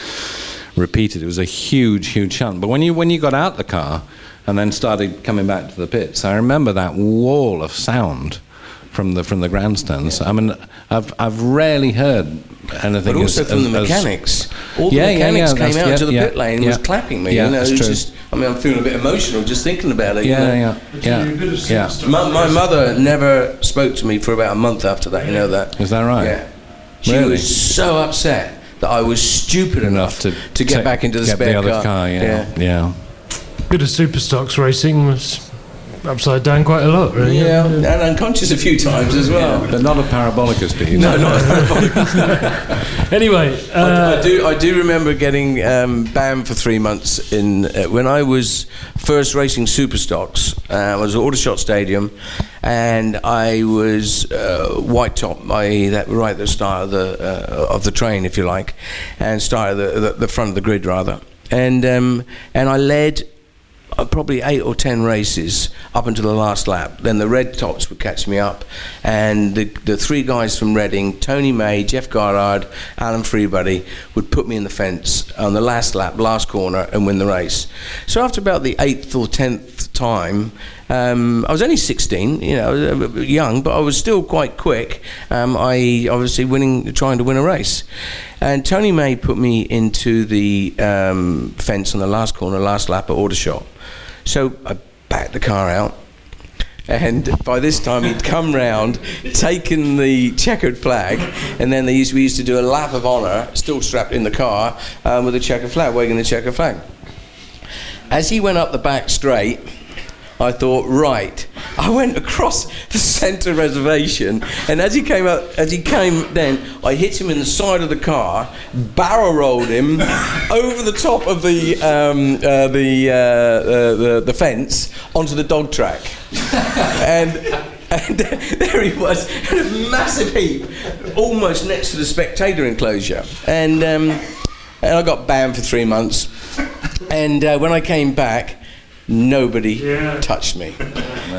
repeated. It was a huge, huge challenge. But when you when you got out the car and then started coming back to the pits, I remember that wall of sound from the from the grandstands. I mean, I've I've rarely heard anything. But also as, from as- the mechanics. All the Yeah, yeah, mechanics yeah, came out yeah, to the yeah, pit lane and yeah. was clapping me. Yeah, you know, that's true. just. I mean, I'm feeling a bit emotional just thinking about it. you know. Yeah, yeah, yeah, yeah. My, my mother never spoke to me for about a month after that. You know that. Is that right? Yeah. She Really? was so upset that I was stupid enough, to to get take- back into the get spare the other car. yeah, yeah. Bit of Superstocks racing was upside down quite a lot, really. Yeah, and unconscious a few times as well. But not a parabolica speed. No, not Anyway, I, uh, I do. I do remember getting um, banned for three months in uh, when I was first racing Superstocks. Uh, I was at Aldershot Stadium, and I was uh, white top, i.e., that right at the start of the uh, of the train, if you like, and started the, the the front of the grid rather, and um, and I led uh, probably eight or ten races up until the last lap. Then the red tops would catch me up, and the, the three guys from Reading, Tony May, Jeff Garrard, Alan Freebody, would put me in the fence on the last lap, last corner, and win the race. So after about the eighth or tenth time, um, I was only 16, you know, bit young, but I was still quite quick. Um, I obviously winning, trying to win a race. And Tony May put me into the um, fence on the last corner, last lap at Aldershot. So I backed the car out. And by this time, he'd come round, taken the checkered flag, and then they used, we used to do a lap of honour, still strapped in the car, um, with a checkered flag, waving the checkered flag. As he went up the back straight, I thought, right. I went across the centre reservation, and as he came up, as he came, then I hit him in the side of the car, barrel rolled him over the top of the um, uh, the, uh, uh, the the fence onto the dog track, and. And there he was, in a massive heap, almost next to the spectator enclosure. And, um, and I got banned for three months. And uh, when I came back, nobody touched me.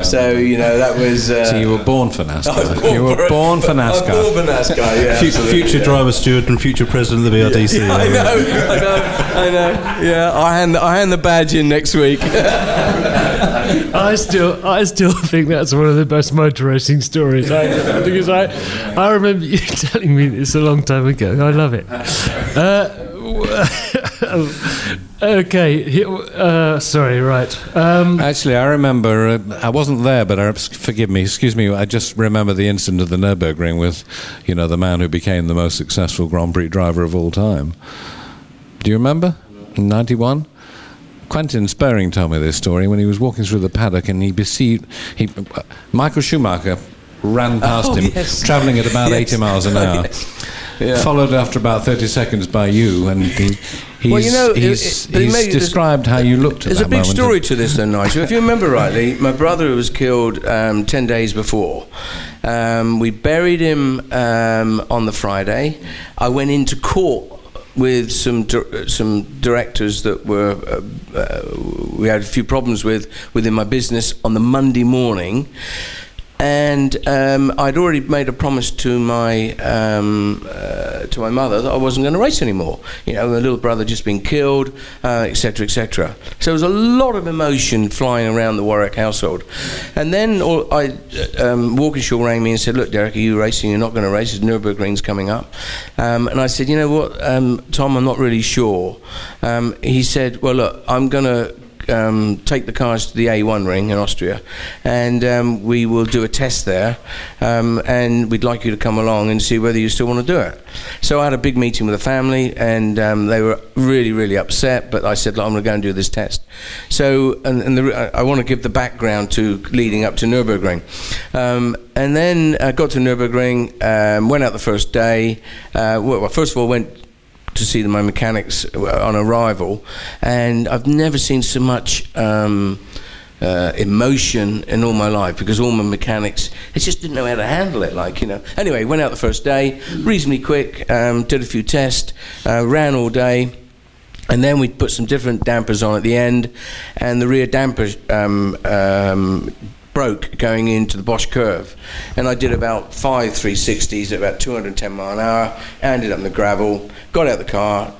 So you know that was. Uh, So you were born for I was NASCAR. born You were for- born for I was NASCAR. born for NASCAR. Yeah, Fu- absolutely, future yeah. driver steward and future president of the BRDC. Yeah, I know, I know, I know. Yeah, I hand, I hand the badge in next week. I still, I still think that's one of the best motor racing stories. I, because I, I remember you telling me this a long time ago. I love it. Uh, okay, uh, sorry, right. Um, Actually, I remember. Uh, I wasn't there, but I, forgive me, excuse me. I just remember the incident of the Nurburgring with, you know, the man who became the most successful Grand Prix driver of all time. Do you remember? '91. Quentin Spurring told me this story when he was walking through the paddock and he perceived he, uh, Michael Schumacher ran past Oh, him, yes. travelling at about Yes. 80 miles an Oh, hour. yes. Yeah. Followed after about 30 seconds by you, and he, he's, Well, you know, he's, it- it he's made- described how you looked at There's a big moment. story to this, though, Nigel. If you remember rightly, my brother was killed um, 10 days before. Um, we buried him um, on the Friday. I went into court with some dir- some directors that were uh, uh, we had a few problems with within my business on the Monday morning. And um, I'd already made a promise to my um, uh, to my mother that I wasn't going to race anymore. You know, my little brother just been killed, etc., etc. So there was a lot of emotion flying around the Warwick household. And then all, I, uh, um, Walkinshaw rang me and said, "Look, Derek, are you racing? You're not going to race. Nurburgring's coming up." Um, and I said, "You know what, um, Tom? I'm not really sure." Um, he said, "Well, look, I'm going to." Um, take the cars to the A1 ring in Austria, and um, we will do a test there. Um, and we'd like you to come along and see whether you still want to do it. So I had a big meeting with the family, and um, they were really, really upset. But I said, Look, I'm going to go and do this test. So, and, and the, I want to give the background to leading up to Nurburgring. Um, and then I got to Nurburgring, um, went out the first day. Uh, well, first of all, went to see my mechanics on arrival, and I've never seen so much um, uh, emotion in all my life because all my mechanics they just didn't know how to handle it. Like you know. Anyway, went out the first day, reasonably quick, um, did a few tests, uh, ran all day. And then we put some different dampers on at the end, and the rear damper um, um, broke going into the Bosch curve. And I did about five 360s at about 210 mile an hour, ended up in the gravel, got out the car.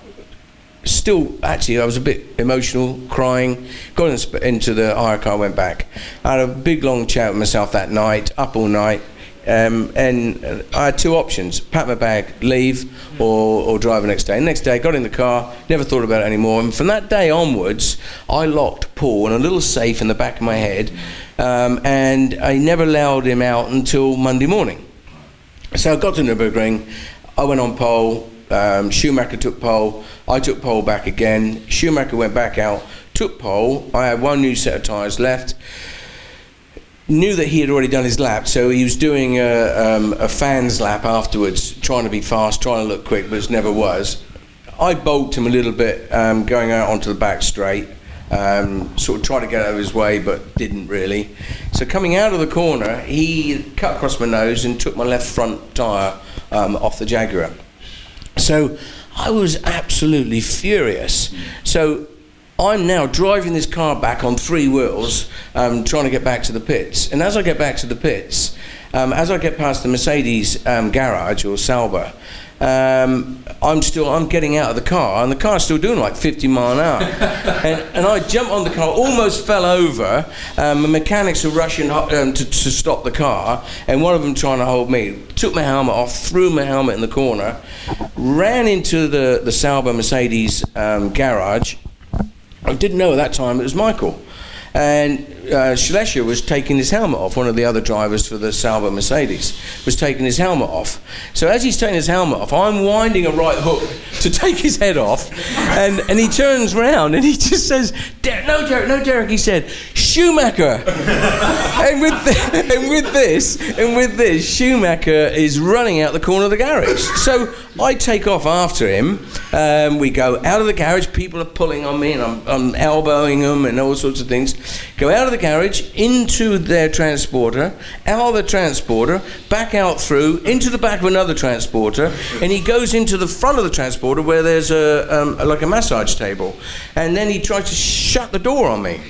Still, actually, I was a bit emotional, crying. Got into the hire car, went back. I had a big long chat with myself that night, up all night. Um, and uh, I had two options: pack my bag, leave, or, or drive the next day. Next day, got in the car, never thought about it anymore. And from that day onwards, I locked Paul in a little safe in the back of my head, um, and I never allowed him out until Monday morning. So I got to Nürburgring, I went on pole, um, Schumacher took pole, I took pole back again, Schumacher went back out, took pole, I had one new set of tyres left, knew that he had already done his lap, so he was doing a, um, a fan's lap afterwards, trying to be fast, trying to look quick, but it never was. I bulked him a little bit, um, going out onto the back straight. Um, sort of tried to get out of his way, but didn't really. So coming out of the corner, he cut across my nose and took my left front tyre um, off the Jaguar. So I was absolutely furious. So I'm now driving this car back on three wheels, um, trying to get back to the pits. And as I get back to the pits, um, as I get past the Mercedes um, garage or Sauber, um, I'm still I'm getting out of the car, and the car's still doing like 50 mile an hour. and, and I jump on the car, almost fell over. Um, the mechanics are rushing um, to, to stop the car, and one of them trying to hold me. Took my helmet off, threw my helmet in the corner, ran into the the Sauber Mercedes um, garage. I didn't know at that time it was Michael. And uh, was taking his helmet off. One of the other drivers for the Sauber Mercedes was taking his helmet off. So as he's taking his helmet off, I'm winding a right hook to take his head off, and, and he turns round and he just says, "Der- "No, Derek, no, Derek." He said, "Schumacher." and with the, and with this and with this, Schumacher is running out the corner of the garage. So I take off after him. Um, we go out of the garage. People are pulling on me, and I'm, I'm elbowing them and all sorts of things. Go out of the garage into their transporter, out of the transporter, back out through into the back of another transporter, and he goes into the front of the transporter where there's a um, like a massage table, and then he tries to shut the door on me.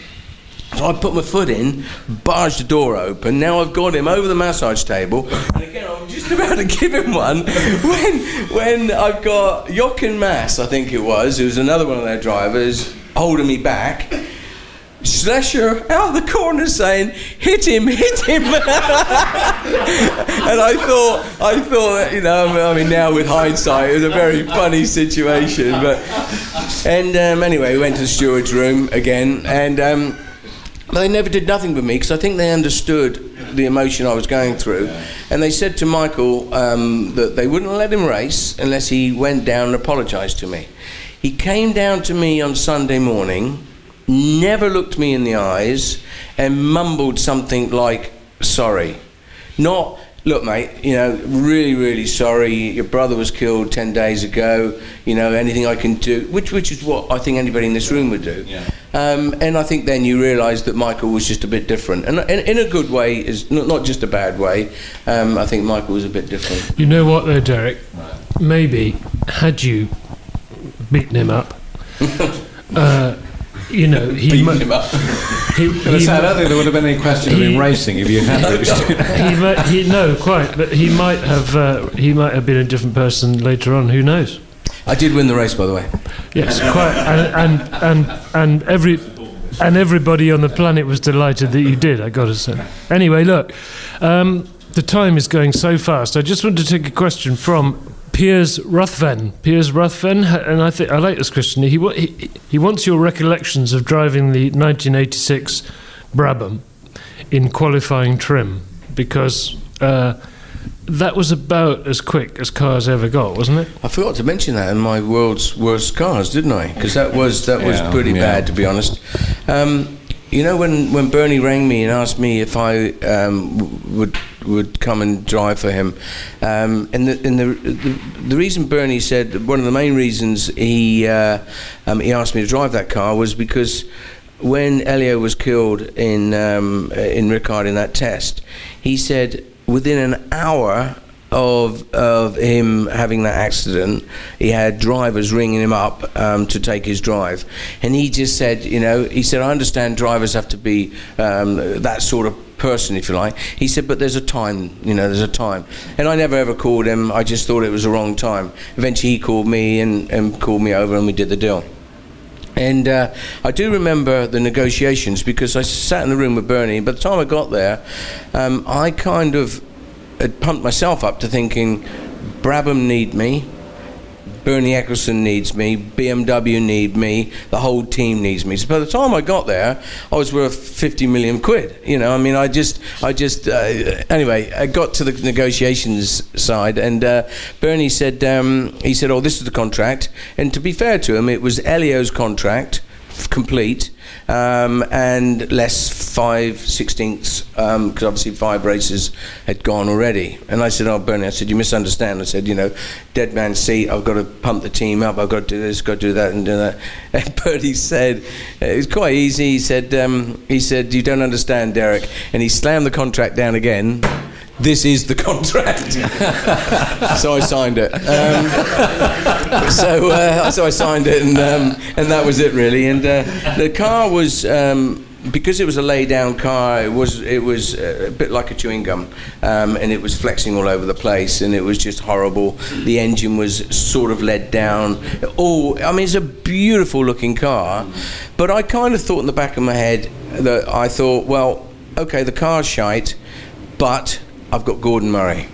So I put my foot in, barged the door open. Now I've got him over the massage table, and again I'm just about to give him one when when I've got Jochen Mass, I think it was, who's another one of their drivers, holding me back. Schlesser out of the corner saying, "Hit him, hit him!" and I thought, I thought, you know, I mean, now with hindsight, it was a very funny situation. But and um, anyway, we went to the steward's room again, and. Um, they never did nothing with me because I think they understood the emotion I was going through. And they said to Michael um, that they wouldn't let him race unless he went down and apologised to me. He came down to me on Sunday morning, never looked me in the eyes, and mumbled something like, sorry. Not, look, mate, you know, really, really sorry. Your brother was killed 10 days ago. You know, anything I can do, which, which is what I think anybody in this room would do. Yeah. Um, and I think then you realise that Michael was just a bit different. And in, in a good way, is not, not just a bad way. Um, I think Michael was a bit different. You know what, though, Derek? Maybe had you beaten him up, uh, you know, he mu- him up. He, I he I mu- don't think there would have been any question of him racing if you had reached he might, he, no, quite, but he might have uh, he might have been a different person later on. Who knows? I did win the race, by the way. Yes, quite, and and and, and every. And everybody on the planet was delighted that you did. I got to say. Anyway, look, um, the time is going so fast. I just want to take a question from Piers Ruthven. Piers Ruthven, and I think I like this question. He, he he wants your recollections of driving the 1986 Brabham in qualifying trim because uh, that was about as quick as cars ever got, wasn't it? I forgot to mention that in my world's worst cars, didn't I? Because that was that was Yeah, pretty yeah. bad, to be honest. Um, you know, when, when Bernie rang me and asked me if I um, would would come and drive for him, um, and the, and the, the the reason Bernie said one of the main reasons he uh, um, he asked me to drive that car was because when Elio was killed in um, in Ricard in that test, he said within an hour of of him having that accident, he had drivers ringing him up um, to take his drive, and he just said, you know, he said, I understand drivers have to be um, that sort of person, if you like. He said, but there's a time, you know, there's a time, and I never ever called him. I just thought it was the wrong time. Eventually, he called me and, and called me over, and we did the deal. And uh, I do remember the negotiations because I sat in the room with Bernie. By the time I got there, um, I kind of had pumped myself up to thinking, Brabham need me, Bernie Ecclestone needs me, BMW need me, the whole team needs me. So by the time I got there, I was worth 50 million quid. You know, I mean, I just, I just, uh, anyway, I got to the negotiations side, and uh, Bernie said, um, he said, oh, this is the contract. And to be fair to him, it was Elio's contract, complete. Um, and less five sixteenths because obviously five races had gone already. And I said, "Oh, Bernie," I said, "You misunderstand." I said, "You know, dead man seat. I've got to pump the team up. I've got to do this, got to do that, and do that." And Bernie said, "It was quite easy." He said, um, "He said you don't understand, Derek," and he slammed the contract down again. This is the contract. so I signed it. Um, so, uh, so I signed it, and um, and that was it really. And uh, the car was. Um, because it was a lay-down car, it was it was uh, a bit like a chewing gum, um, and it was flexing all over the place, and it was just horrible. The engine was sort of let down. Oh, I mean, it's a beautiful-looking car, but I kind of thought in the back of my head that I thought, well, okay, the car's shite, but I've got Gordon Murray.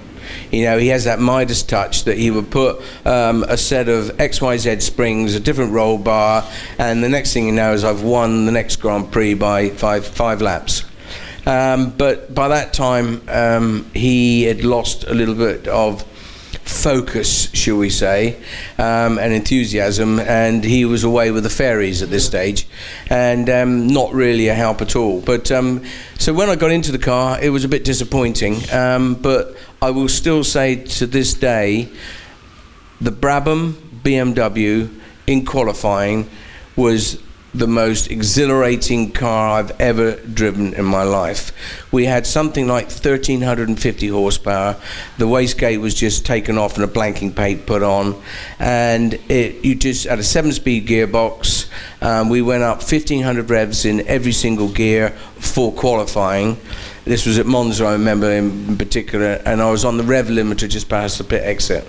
You know, he has that Midas touch that he would put um, a set of XYZ springs, a different roll bar, and the next thing you know is I've won the next Grand Prix by five, five laps. Um, but by that time, um, he had lost a little bit of focus, shall we say, um, and enthusiasm, and he was away with the fairies at this stage, and um, not really a help at all. But um, so when I got into the car, it was a bit disappointing. Um, but I will still say to this day, the Brabham BMW in qualifying was the most exhilarating car I've ever driven in my life. We had something like 1350 horsepower. The wastegate was just taken off and a blanking paint put on, and it you just had a seven-speed gearbox. Um, we went up 1500 revs in every single gear for qualifying. This was at Monza, I remember in particular, and I was on the rev limiter just past the pit exit.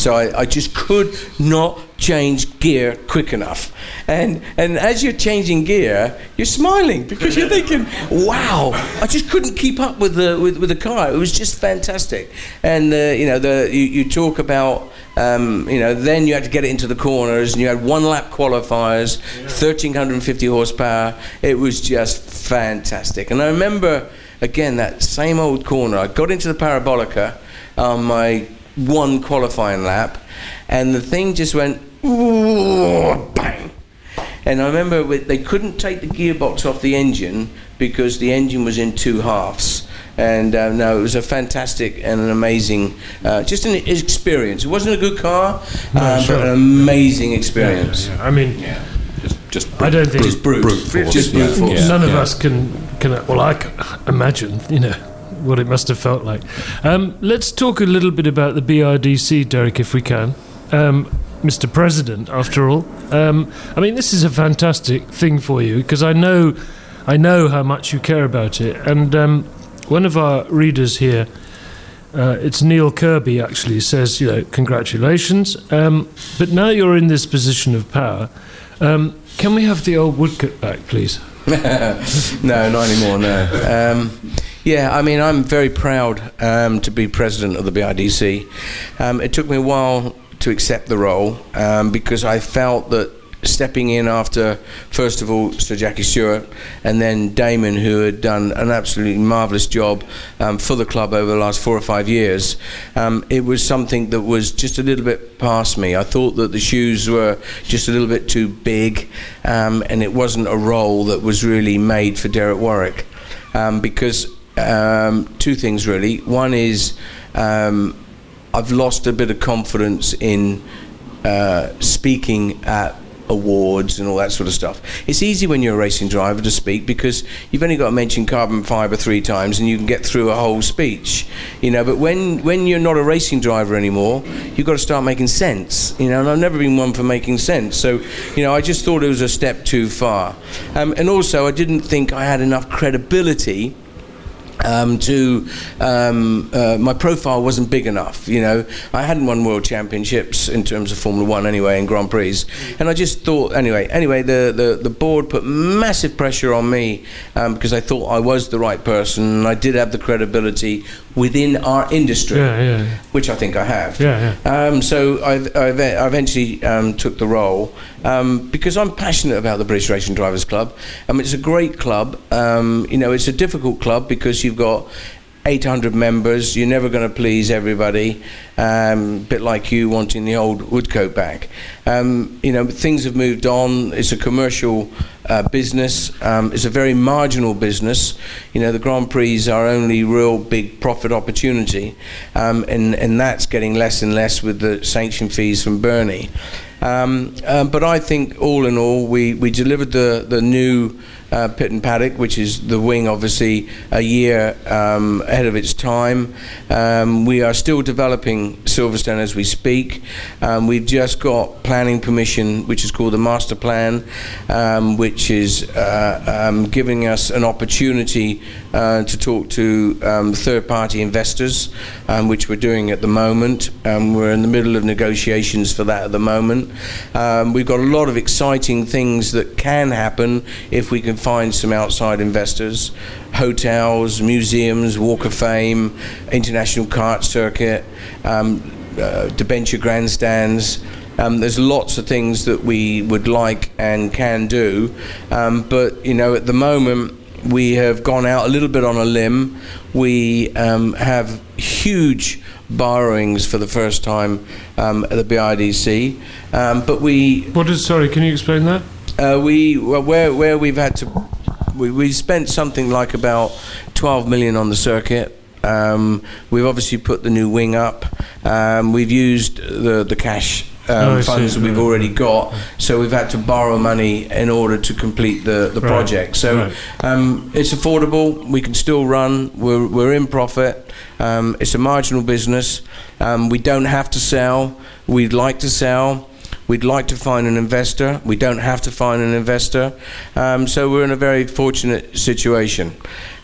So I, I, just could not change gear quick enough. And, and as you're changing gear, you're smiling because you're thinking, wow, I just couldn't keep up with the, with, with the car. It was just fantastic. And, uh, you know, the, you, you talk about, um, you know, then you had to get it into the corners and you had one lap qualifiers, 1350 horsepower. It was just fantastic. And I remember, again, that same old corner. I got into the parabolica on my one qualifying lap, and the thing just went bang. And I remember they couldn't take the gearbox off the engine because the engine was in two halves. And uh, no, it was a fantastic and an amazing, uh, just an experience. It wasn't a good car, No, uh, sure. but an amazing experience. Yeah, I mean, Just, just I don't think Just brute, force. just Yeah. brute force. none of us can can. Well, I can imagine, you know, what it must have felt like. Um, let's talk a little bit about the BRDC, Derek, if we can. Um, Mr. President, after all, um, I mean, this is a fantastic thing for you because I know, I know how much you care about it. And um, one of our readers here, uh, it's Neil Kirby, actually says, you know, congratulations. Um, but now you're in this position of power. Um, can we have the old Woodcote back, please? no, not anymore. No. Yeah, I mean, I'm very proud um, to be president of the BRDC. Um, it took me a while to accept the role um, because I felt that stepping in after, first of all, Sir Jackie Stewart, and then Damon, who had done an absolutely marvellous job um, for the club over the last four or five years, um, it was something that was just a little bit past me. I thought that the shoes were just a little bit too big, um, and it wasn't a role that was really made for Derek Warwick. Um, because um, two things really. One is um, I've lost a bit of confidence in uh, speaking at awards and all that sort of stuff. It's easy when you're a racing driver to speak because you've only got to mention carbon fiber three times and you can get through a whole speech, you know. But when when you're not a racing driver anymore, you've got to start making sense, you know. And I've never been one for making sense, so you know, I just thought it was a step too far. Um, and also, I didn't think I had enough credibility um, to um, uh, my profile wasn't big enough. You know, I hadn't won world championships in terms of Formula One anyway in Grand Prix, and I just thought anyway. Anyway, the the, the board put massive pressure on me um, because I thought I was the right person and I did have the credibility within our industry, Yeah, yeah, yeah. which I think I have. Yeah, Um, so I, I, I eventually um, took the role um, because I'm passionate about the British Racing Drivers Club. Um, it's a great club. Um, you know, it's a difficult club because you've got 800 members. You're never going to please everybody. Um, bit like you wanting the old Woodcote back. Um, you know, things have moved on. It's a commercial uh, business. Um, it's a very marginal business. You know, the Grand Prix is our only real big profit opportunity, um, and and that's getting less and less with the sanction fees from Bernie. Um, um, but I think all in all, we, we delivered the the new uh, pit and paddock, which is the wing, obviously a year um, ahead of its time. Um, we are still developing Silverstone as we speak. Um, we've just got planning permission, which is called the master plan, um, which is uh, um, giving us an opportunity uh, to talk to um, third-party investors, um, which we're doing at the moment. Um, we're in the middle of negotiations for that at the moment. Um, we've got a lot of exciting things that can happen if we can find some outside investors, hotels, museums, Walk of Fame, International Kart Circuit, um, uh, debenture grandstands. Um, there's lots of things that we would like and can do, um, but you know, at the moment we have gone out a little bit on a limb. We um, have huge borrowings for the first time um, at the BRDC, um, but we What is? Sorry, can you explain that? uh, we well, where where we've had to we we spent something like about 12 million on the circuit. Um, we've obviously put the new wing up. Um, we've used the the cash. Oh, Um, I funds that we've already got, so we've had to borrow money in order to complete the, the Right, project. So right. um, it's affordable. We can still run. We're, we're in profit. Um, it's a marginal business. Um, we don't have to sell. We'd like to sell. We'd like to find an investor. We don't have to find an investor. Um, so we're in a very fortunate situation.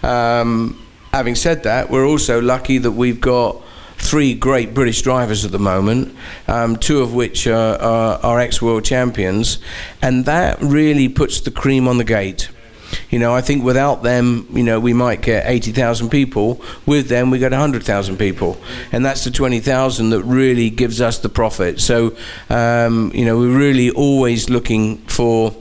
Um, having said that, we're also lucky that we've got three great British drivers at the moment, um, two of which are, are, are ex world champions, and that really puts the cream on the gate. You know, I think without them, you know, we might get 80,000 people. With them, we get 100,000 people. And that's the 20,000 that really gives us the profit. So, um, you know, we're really always looking for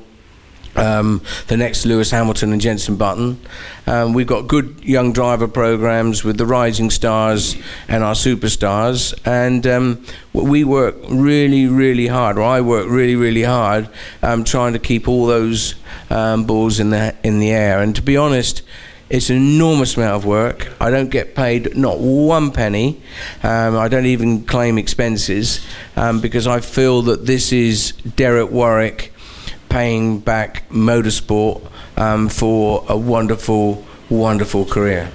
um, the next Lewis Hamilton and Jenson Button. Um, we've got good young driver programs with the rising stars and our superstars, and um, we work really, really hard. Or I work really, really hard, um, trying to keep all those um, balls in the in the air. And to be honest. It's an enormous amount of work. I don't get paid not one penny. Um, I don't even claim expenses um, because I feel that this is Derek Warwick paying back motorsport um, for a wonderful, wonderful career.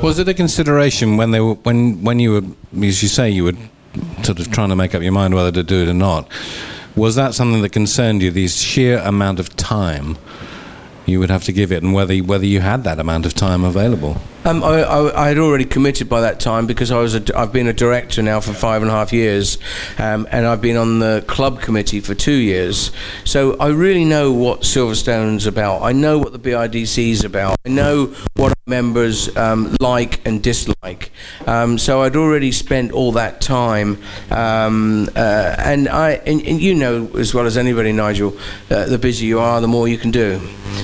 Was it a consideration when they were when when you were, as you say, you were sort of trying to make up your mind whether to do it or not? Was that something that concerned you? The sheer amount of time you would have to give it, and whether whether you had that amount of time available? Um, I, I, had already committed by that time because I was a, I've been a director now for five and a half years, um, and I've been on the club committee for two years. So I really know what Silverstone's about. I know what the BRDC is about. I know what members um, like and dislike. Um, so I'd already spent all that time, um, uh, and I and, and you know as well as anybody, Nigel, uh, the busier you are, the more you can do.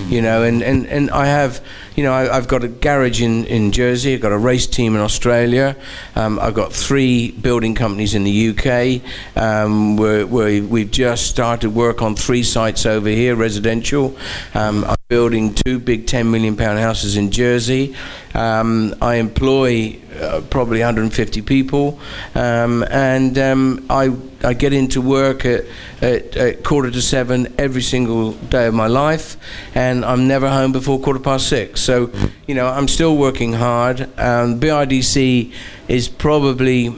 You know, and, and, and I have, you know, I, I've got a garage in, in Jersey, I've got a race team in Australia, um, I've got three building companies in the UK. Um, where, where we've just started work on three sites over here, residential. Um, building two big 10 million pound houses in Jersey. Um, I employ uh, probably 150 people, um, and um, I I get into work at, at, at quarter to seven every single day of my life, and I'm never home before quarter past six. So, you know, I'm still working hard. Um, BRDC is probably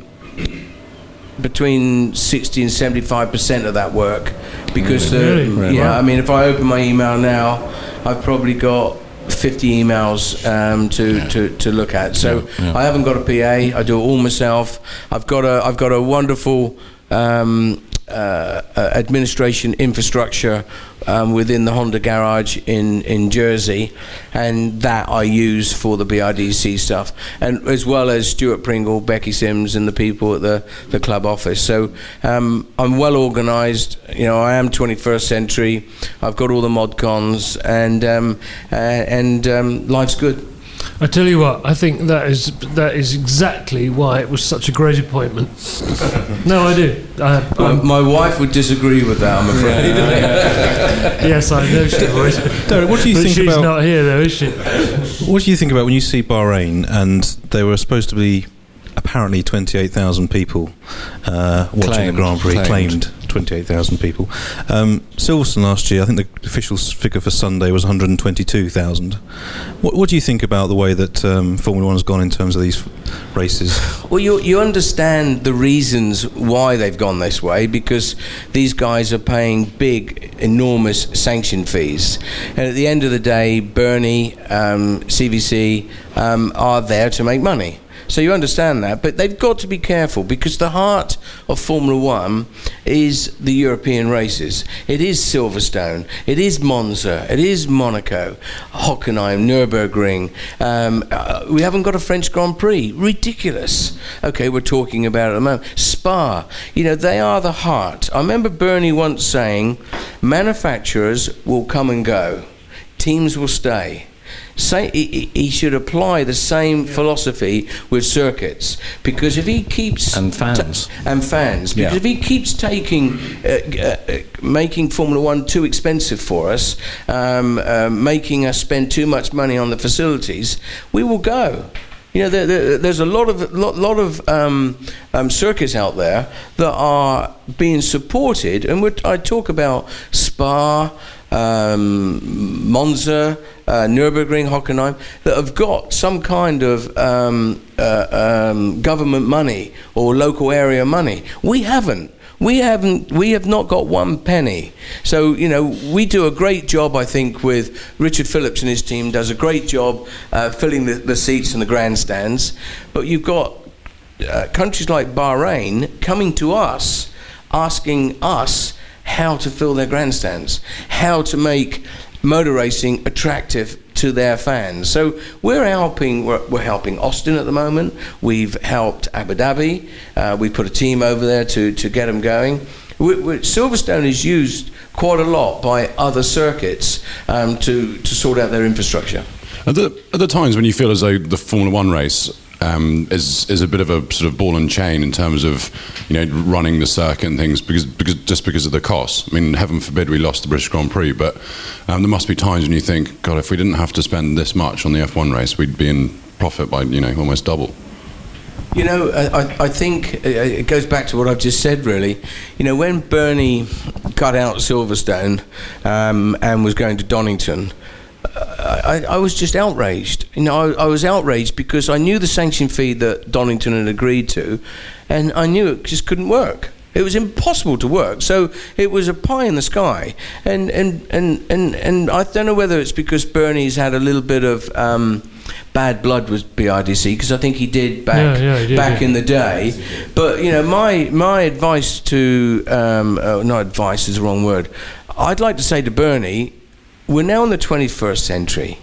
between 60 and 75 percent of that work because uh, Really? yeah Wow. I mean if I open my email now I've probably got 50 emails um, to, to, to look at. So I haven't got a PA I do it all myself. I've got a I've got a wonderful um, uh, uh, administration infrastructure um, within the Honda garage in, in Jersey, and that I use for the BRDC stuff, and as well as Stuart Pringle, Becky Sims, and the people at the, the club office. So um, I'm well organised. You know, I am 21st century. I've got all the mod cons, and um, uh, and um, life's good. I tell you what, I think that is that is exactly why it was such a great appointment. no, I do. I, My, my wife would disagree with that, I'm afraid. yes, I know she would. Derek, what do you but think she's about not here, though, is she? what do you think about when you see Bahrain and they were supposed to be apparently 28,000 people uh, watching Claimed, the Grand Prix, claimed. claimed, 28,000 people. Um, Silverstone last year, I think the official figure for Sunday was 122,000. What, what do you think about the way that um, Formula One has gone in terms of these races? Well, you, you understand the reasons why they've gone this way because these guys are paying big, enormous sanction fees. And at the end of the day, Bernie, um, CVC um, are there to make money. So you understand that, but they've got to be careful because the heart of Formula One is the European races. It is Silverstone, it is Monza, it is Monaco, Hockenheim, Nürburgring. Um, uh, we haven't got a French Grand Prix. Ridiculous. Okay, we're talking about it at the moment. Spa, you know, they are the heart. I remember Bernie once saying, manufacturers will come and go, teams will stay say he, should apply the same philosophy with circuits because if he keeps And fans. and fans because Yeah. if he keeps taking uh, uh, making Formula One too expensive for us, um, uh, making us spend too much money on the facilities, we will go. You know, there, there, there's a lot of lot, lot of um, um, circuits out there that are being supported, and I talk about Spa, um, Monza, uh, Nürburgring, Hockenheim, that have got some kind of um, uh, um, government money or local area money. We haven't. We haven't. We have not got one penny. So you know, we do a great job. I think with Richard Phillips and his team does a great job uh, filling the, the seats and the grandstands. But you've got uh, countries like Bahrain coming to us, asking us how to fill their grandstands, how to make motor racing attractive to their fans. So we're helping. We're, we're helping Austin at the moment. We've helped Abu Dhabi. Uh, we put a team over there to to get them going. We, we, Silverstone is used quite a lot by other circuits um, to to sort out their infrastructure. Are there, are there times when you feel as though the Formula One race um, is is a bit of a sort of ball and chain in terms of you know running the circuit and things because because just because of the cost? I mean, heaven forbid we lost the British Grand Prix, but um, there must be times when you think, God, if we didn't have to spend this much on the F1 race, we'd be in profit by you know almost double. You know, I, I- think it goes back to what I've just said, really. You know, when Bernie cut out Silverstone um, and was going to Donington, I, I was just outraged. You know, I, I was outraged because I knew the sanction fee that Donington had agreed to, and I knew it just couldn't work. It was impossible to work. So it was a pie in the sky. And and, and, and, and I don't know whether it's because Bernie's had a little bit of um, bad blood with BRDC, because I think he did back Yeah, yeah, he did, back yeah. in the day. But you know, my my advice to um, uh, not advice is the wrong word. I'd like to say to Bernie, we're now in the 21st century.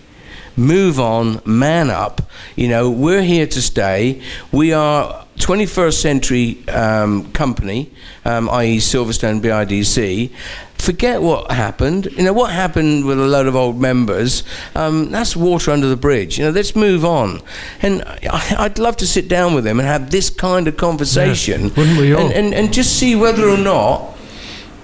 Move on, man up. You know, we're here to stay. We are 21st century um, company, um, i.e., Silverstone BRDC. Forget what happened. You know what happened with a load of old members. Um, that's water under the bridge. You know, let's move on. And I, I'd love to sit down with him and have this kind of conversation, wouldn't we all? And, and and just see whether or not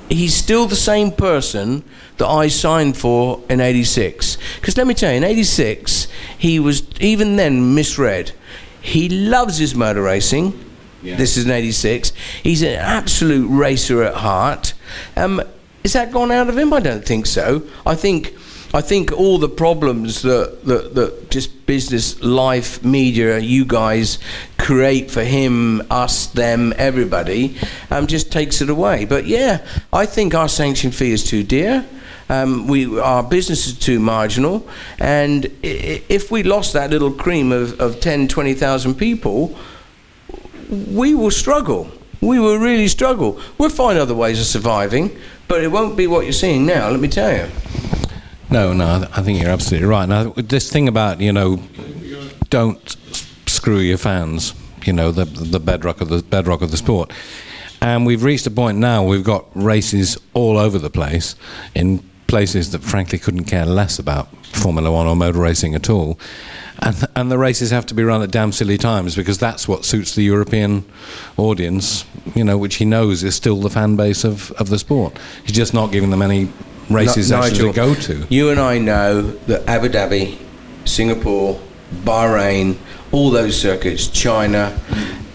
he's still the same person that I signed for in 86. Because let me tell you, in 86, he was even then misread. He loves his motor racing. This is in 86. He's an absolute racer at heart. Um, is that gone out of him? I don't think so. I think. I think all the problems that, that, that just business, life, media, you guys create for him, us, them, everybody, um, just takes it away. But yeah, I think our sanction fee is too dear. Um, we, our business is too marginal. And if we lost that little cream of, of 10, 20,000 people, we will struggle. we will really struggle. We'll find other ways of surviving, but it won't be what you're seeing now. Let me tell you. No, no, I think you're absolutely right. Now, this thing about you know, don't screw your fans. You know, the the bedrock of the bedrock of the sport. And we've reached a point now. We've got races all over the place in places that frankly couldn't care less about Formula One or motor racing at all. And, and the races have to be run at damn silly times because that's what suits the European audience, you know, which he knows is still the fan base of, of the sport. He's just not giving them any races Ni- actually Nigel, go to. You and I know that Abu Dhabi, Singapore, Bahrain, all those circuits, China,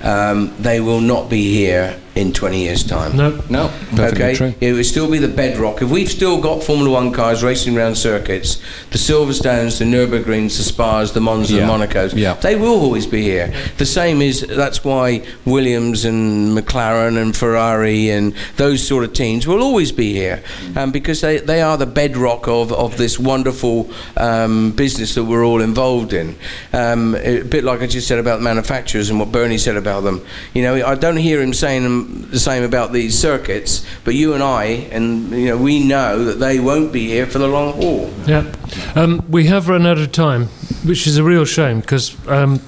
um, they will not be here in 20 years' time. No. No, perfectly okay, true. it would still be the bedrock. If we've still got Formula One cars racing around circuits, the Silverstones, the Nürburgrings, the Spas, the Monza, Yeah. the Monacos, Yeah. they will always be here. The same is that's why Williams and McLaren and Ferrari and those sort of teams will always be here um, because they, they are the bedrock of, of this wonderful um, business that we're all involved in. Um, a bit like I just said about manufacturers and what Bernie said about them. You know, I don't hear him saying the same about these circuits, but you and I, and you know, we know that they won't be here for the long haul. Yeah. Um, we have run out of time, which is a real shame because. Um,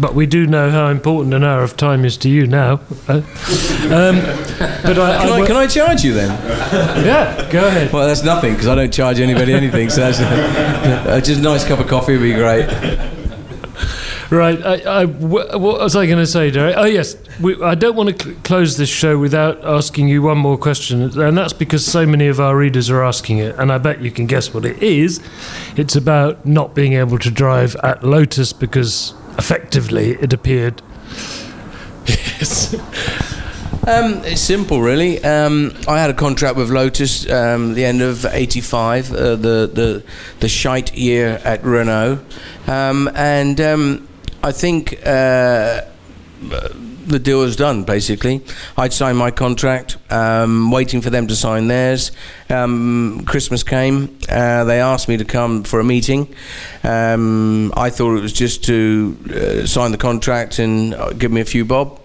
but we do know how important an hour of time is to you now. Uh, um, but I, Can I, wa- can I charge you then? yeah, go ahead. Well, that's nothing because I don't charge anybody anything. So that's uh, just a nice cup of coffee would be great. Right. I, I, what was I going to say, Derek? Oh, yes. We, I don't want to cl- close this show without asking you one more question, and that's because so many of our readers are asking it, and I bet you can guess what it is. It's about not being able to drive at Lotus because effectively it appeared. Yes. Um, it's simple, really. Um, I had a contract with Lotus um, the end of '85, uh, the the the shite year at Renault, um, and um, I think. Uh, the deal was done basically. I'd signed my contract, um, waiting for them to sign theirs. Um, Christmas came. Uh, they asked me to come for a meeting. Um, I thought it was just to uh, sign the contract and uh, give me a few bob.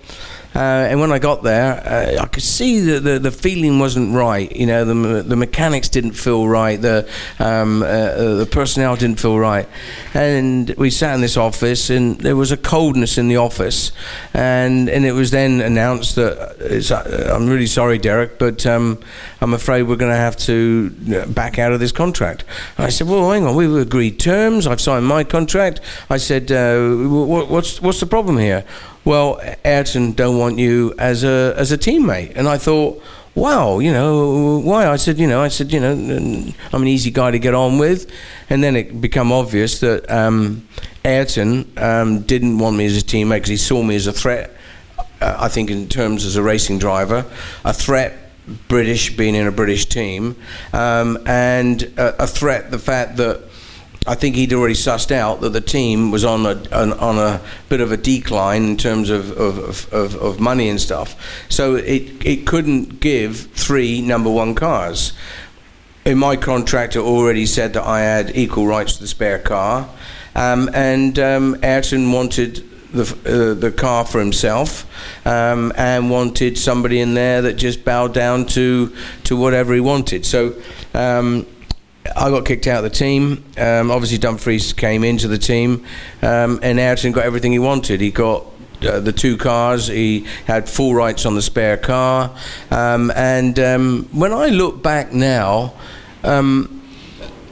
Uh, and when I got there, uh, I could see that the, the feeling wasn't right. You know, the, the mechanics didn't feel right. The um, uh, uh, the personnel didn't feel right. And we sat in this office, and there was a coldness in the office. And and it was then announced that uh, uh, I'm really sorry, Derek, but um, I'm afraid we're going to have to back out of this contract. And I said, well, hang on, we've agreed terms. I've signed my contract. I said, wh- what's what's the problem here? Well, Ayrton don't want you as a as a teammate. And I thought, wow, you know, why? I said, you know, I said, you know, I'm an easy guy to get on with. And then it became obvious that um, Ayrton um, didn't want me as a teammate because he saw me as a threat. Uh, I think in terms as a racing driver, a threat. British being in a British team, um, and a, a threat. The fact that I think he'd already sussed out that the team was on a on, on a bit of a decline in terms of of, of, of money and stuff. So it it couldn't give three number one cars. In my contract, already said that I had equal rights to the spare car, um, and um, Ayrton wanted the uh, the car for himself, um, and wanted somebody in there that just bowed down to to whatever he wanted. So. Um, I got kicked out of the team. Um, obviously, Dumfries came into the team, um, and Ayrton got everything he wanted. He got uh, the two cars. He had full rights on the spare car. Um, and um, when I look back now, um,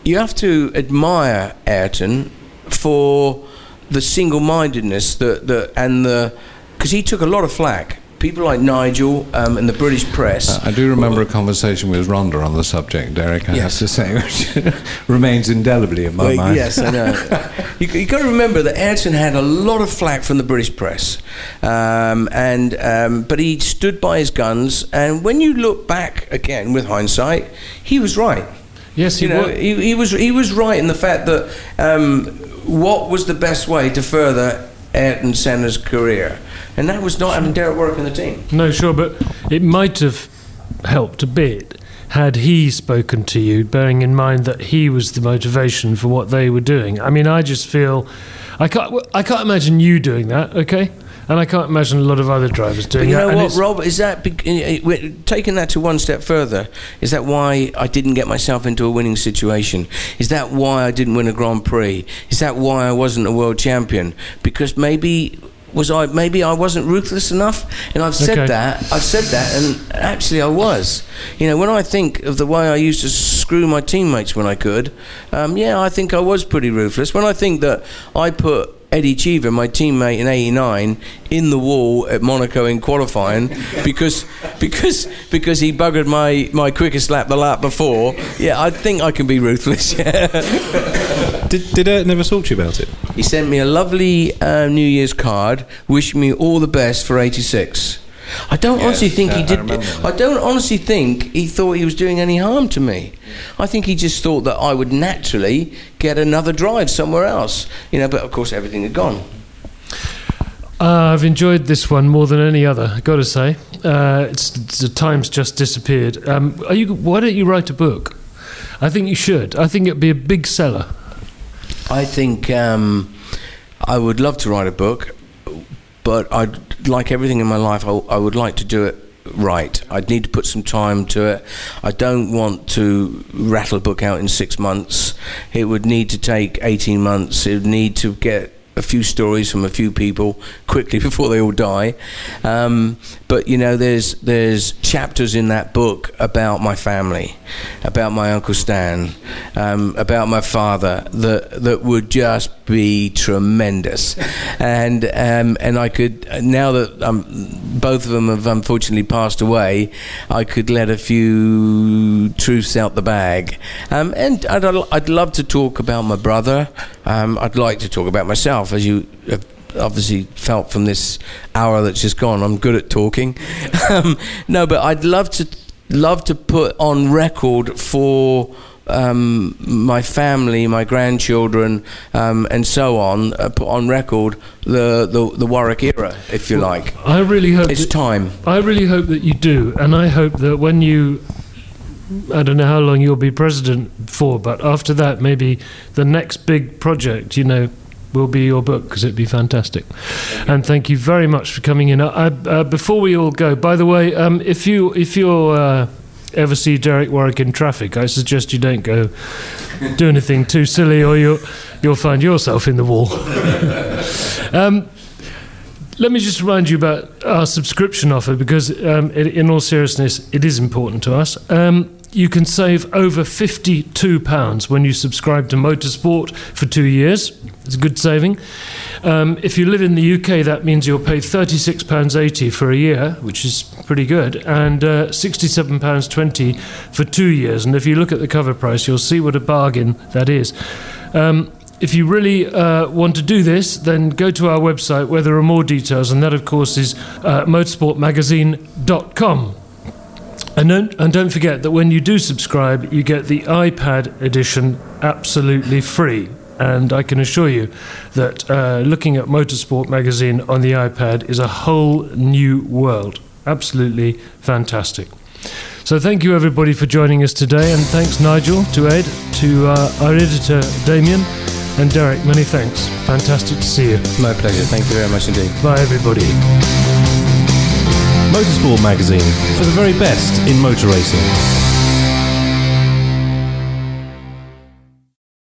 you have to admire Ayrton for the single-mindedness that the and the because he took a lot of flack. People like Nigel um, and the British press. I do remember a conversation with Rhonda on the subject, Derek, I Yes. have to say, which remains indelibly in my Well, mind. Yes, I know. you, you got to remember that Ayrton had a lot of flack from the British press, um, and um, but he stood by his guns. And when you look back again with hindsight, he was right. Yes, he you know, wa- he, he was he was right in the fact that um, what was the best way to further Ayrton Senna's career, and that was not having Derek work in the team. No, sure, but it might have helped a bit had he spoken to you, bearing in mind that he was the motivation for what they were doing. I mean, I just feel I can't I can't imagine you doing that. Okay, and I can't imagine a lot of other drivers But doing you know and what, Rob? Is that uh, we're taking that to one step further? Is that why I didn't get myself into a winning situation? Is that why I didn't win a Grand Prix? Is that why I wasn't a world champion? Because maybe was I maybe I wasn't ruthless enough, and I've said Okay. that I've said that, and actually I was. You know, when I think of the way I used to screw my teammates when I could, um, yeah, I think I was pretty ruthless. When I think that I put Eddie Cheever, my teammate in '89, in the wall at Monaco in qualifying because because because he buggered my, my quickest lap the lap before. Yeah, I think I can be ruthless. Yeah. Did, did Ed never talk to you about it? he sent me a lovely uh, New Year's card, wishing me all the best for '86. I don't honestly think he did. remember I don't honestly think he thought he was doing any harm to me. I think he just thought that I would naturally get another drive somewhere else. You know, but of course everything had gone. Uh, I've enjoyed this one more than any other. I got to say, uh, it's, the time's just disappeared. Um, are you? Why don't you write a book? I think you should. I think it'd be a big seller. I think um, I would love to write a book, but I'd like everything in my life. I, I would like to do it right. I'd need to put some time to it. I don't want to rattle a book out in six months. It would need to take eighteen months. It would need to get a few stories from a few people quickly before they all die. Um, but you know, there's there's chapters in that book about my family, about my uncle Stan, um, about my father that that would just be tremendous, and um, and I could now that um, both of them have unfortunately passed away, I could let a few truths out the bag, um, and I'd I'd love to talk about my brother. Um, I'd like to talk about myself, as you have obviously felt from this hour that's just gone. I'm good at talking. um, no, but I'd love to love to put on record for um, my family, my grandchildren, um, and so on. Uh, put on record the, the the Warwick era, if you like. I really hope. It's that- time. I really hope that you do, and I hope that when you, I don't know how long you'll be president for, but after that, maybe the next big project, you know, will be your book because it'd be fantastic. And thank you very much for coming in. I, uh, before we all go, by the way, um, if you if you uh, ever see Derek Warwick in traffic, I suggest you don't go do anything too silly, or you'll you'll find yourself in the wall. um, let me just remind you about our subscription offer because, um, it, in all seriousness, it is important to us. Um, you can save over £52 when you subscribe to Motorsport for two years. It's a good saving. Um, if you live in the UK, that means you'll pay £36.80 for a year, which is pretty good, and uh, £67.20 for two years. And if you look at the cover price, you'll see what a bargain that is. Um, if you really uh, want to do this, then go to our website where there are more details, and that, of course, is uh, motorsportmagazine.com. And don't, and don't forget that when you do subscribe, you get the iPad edition absolutely free. And I can assure you that uh, looking at Motorsport magazine on the iPad is a whole new world. Absolutely fantastic. So thank you everybody for joining us today, and thanks Nigel, to Ed, to uh, our editor Damien, and Derek. Many thanks. Fantastic to see you. My pleasure. Thank you very much indeed. Bye everybody. Motorsport magazine for the very best in motor racing.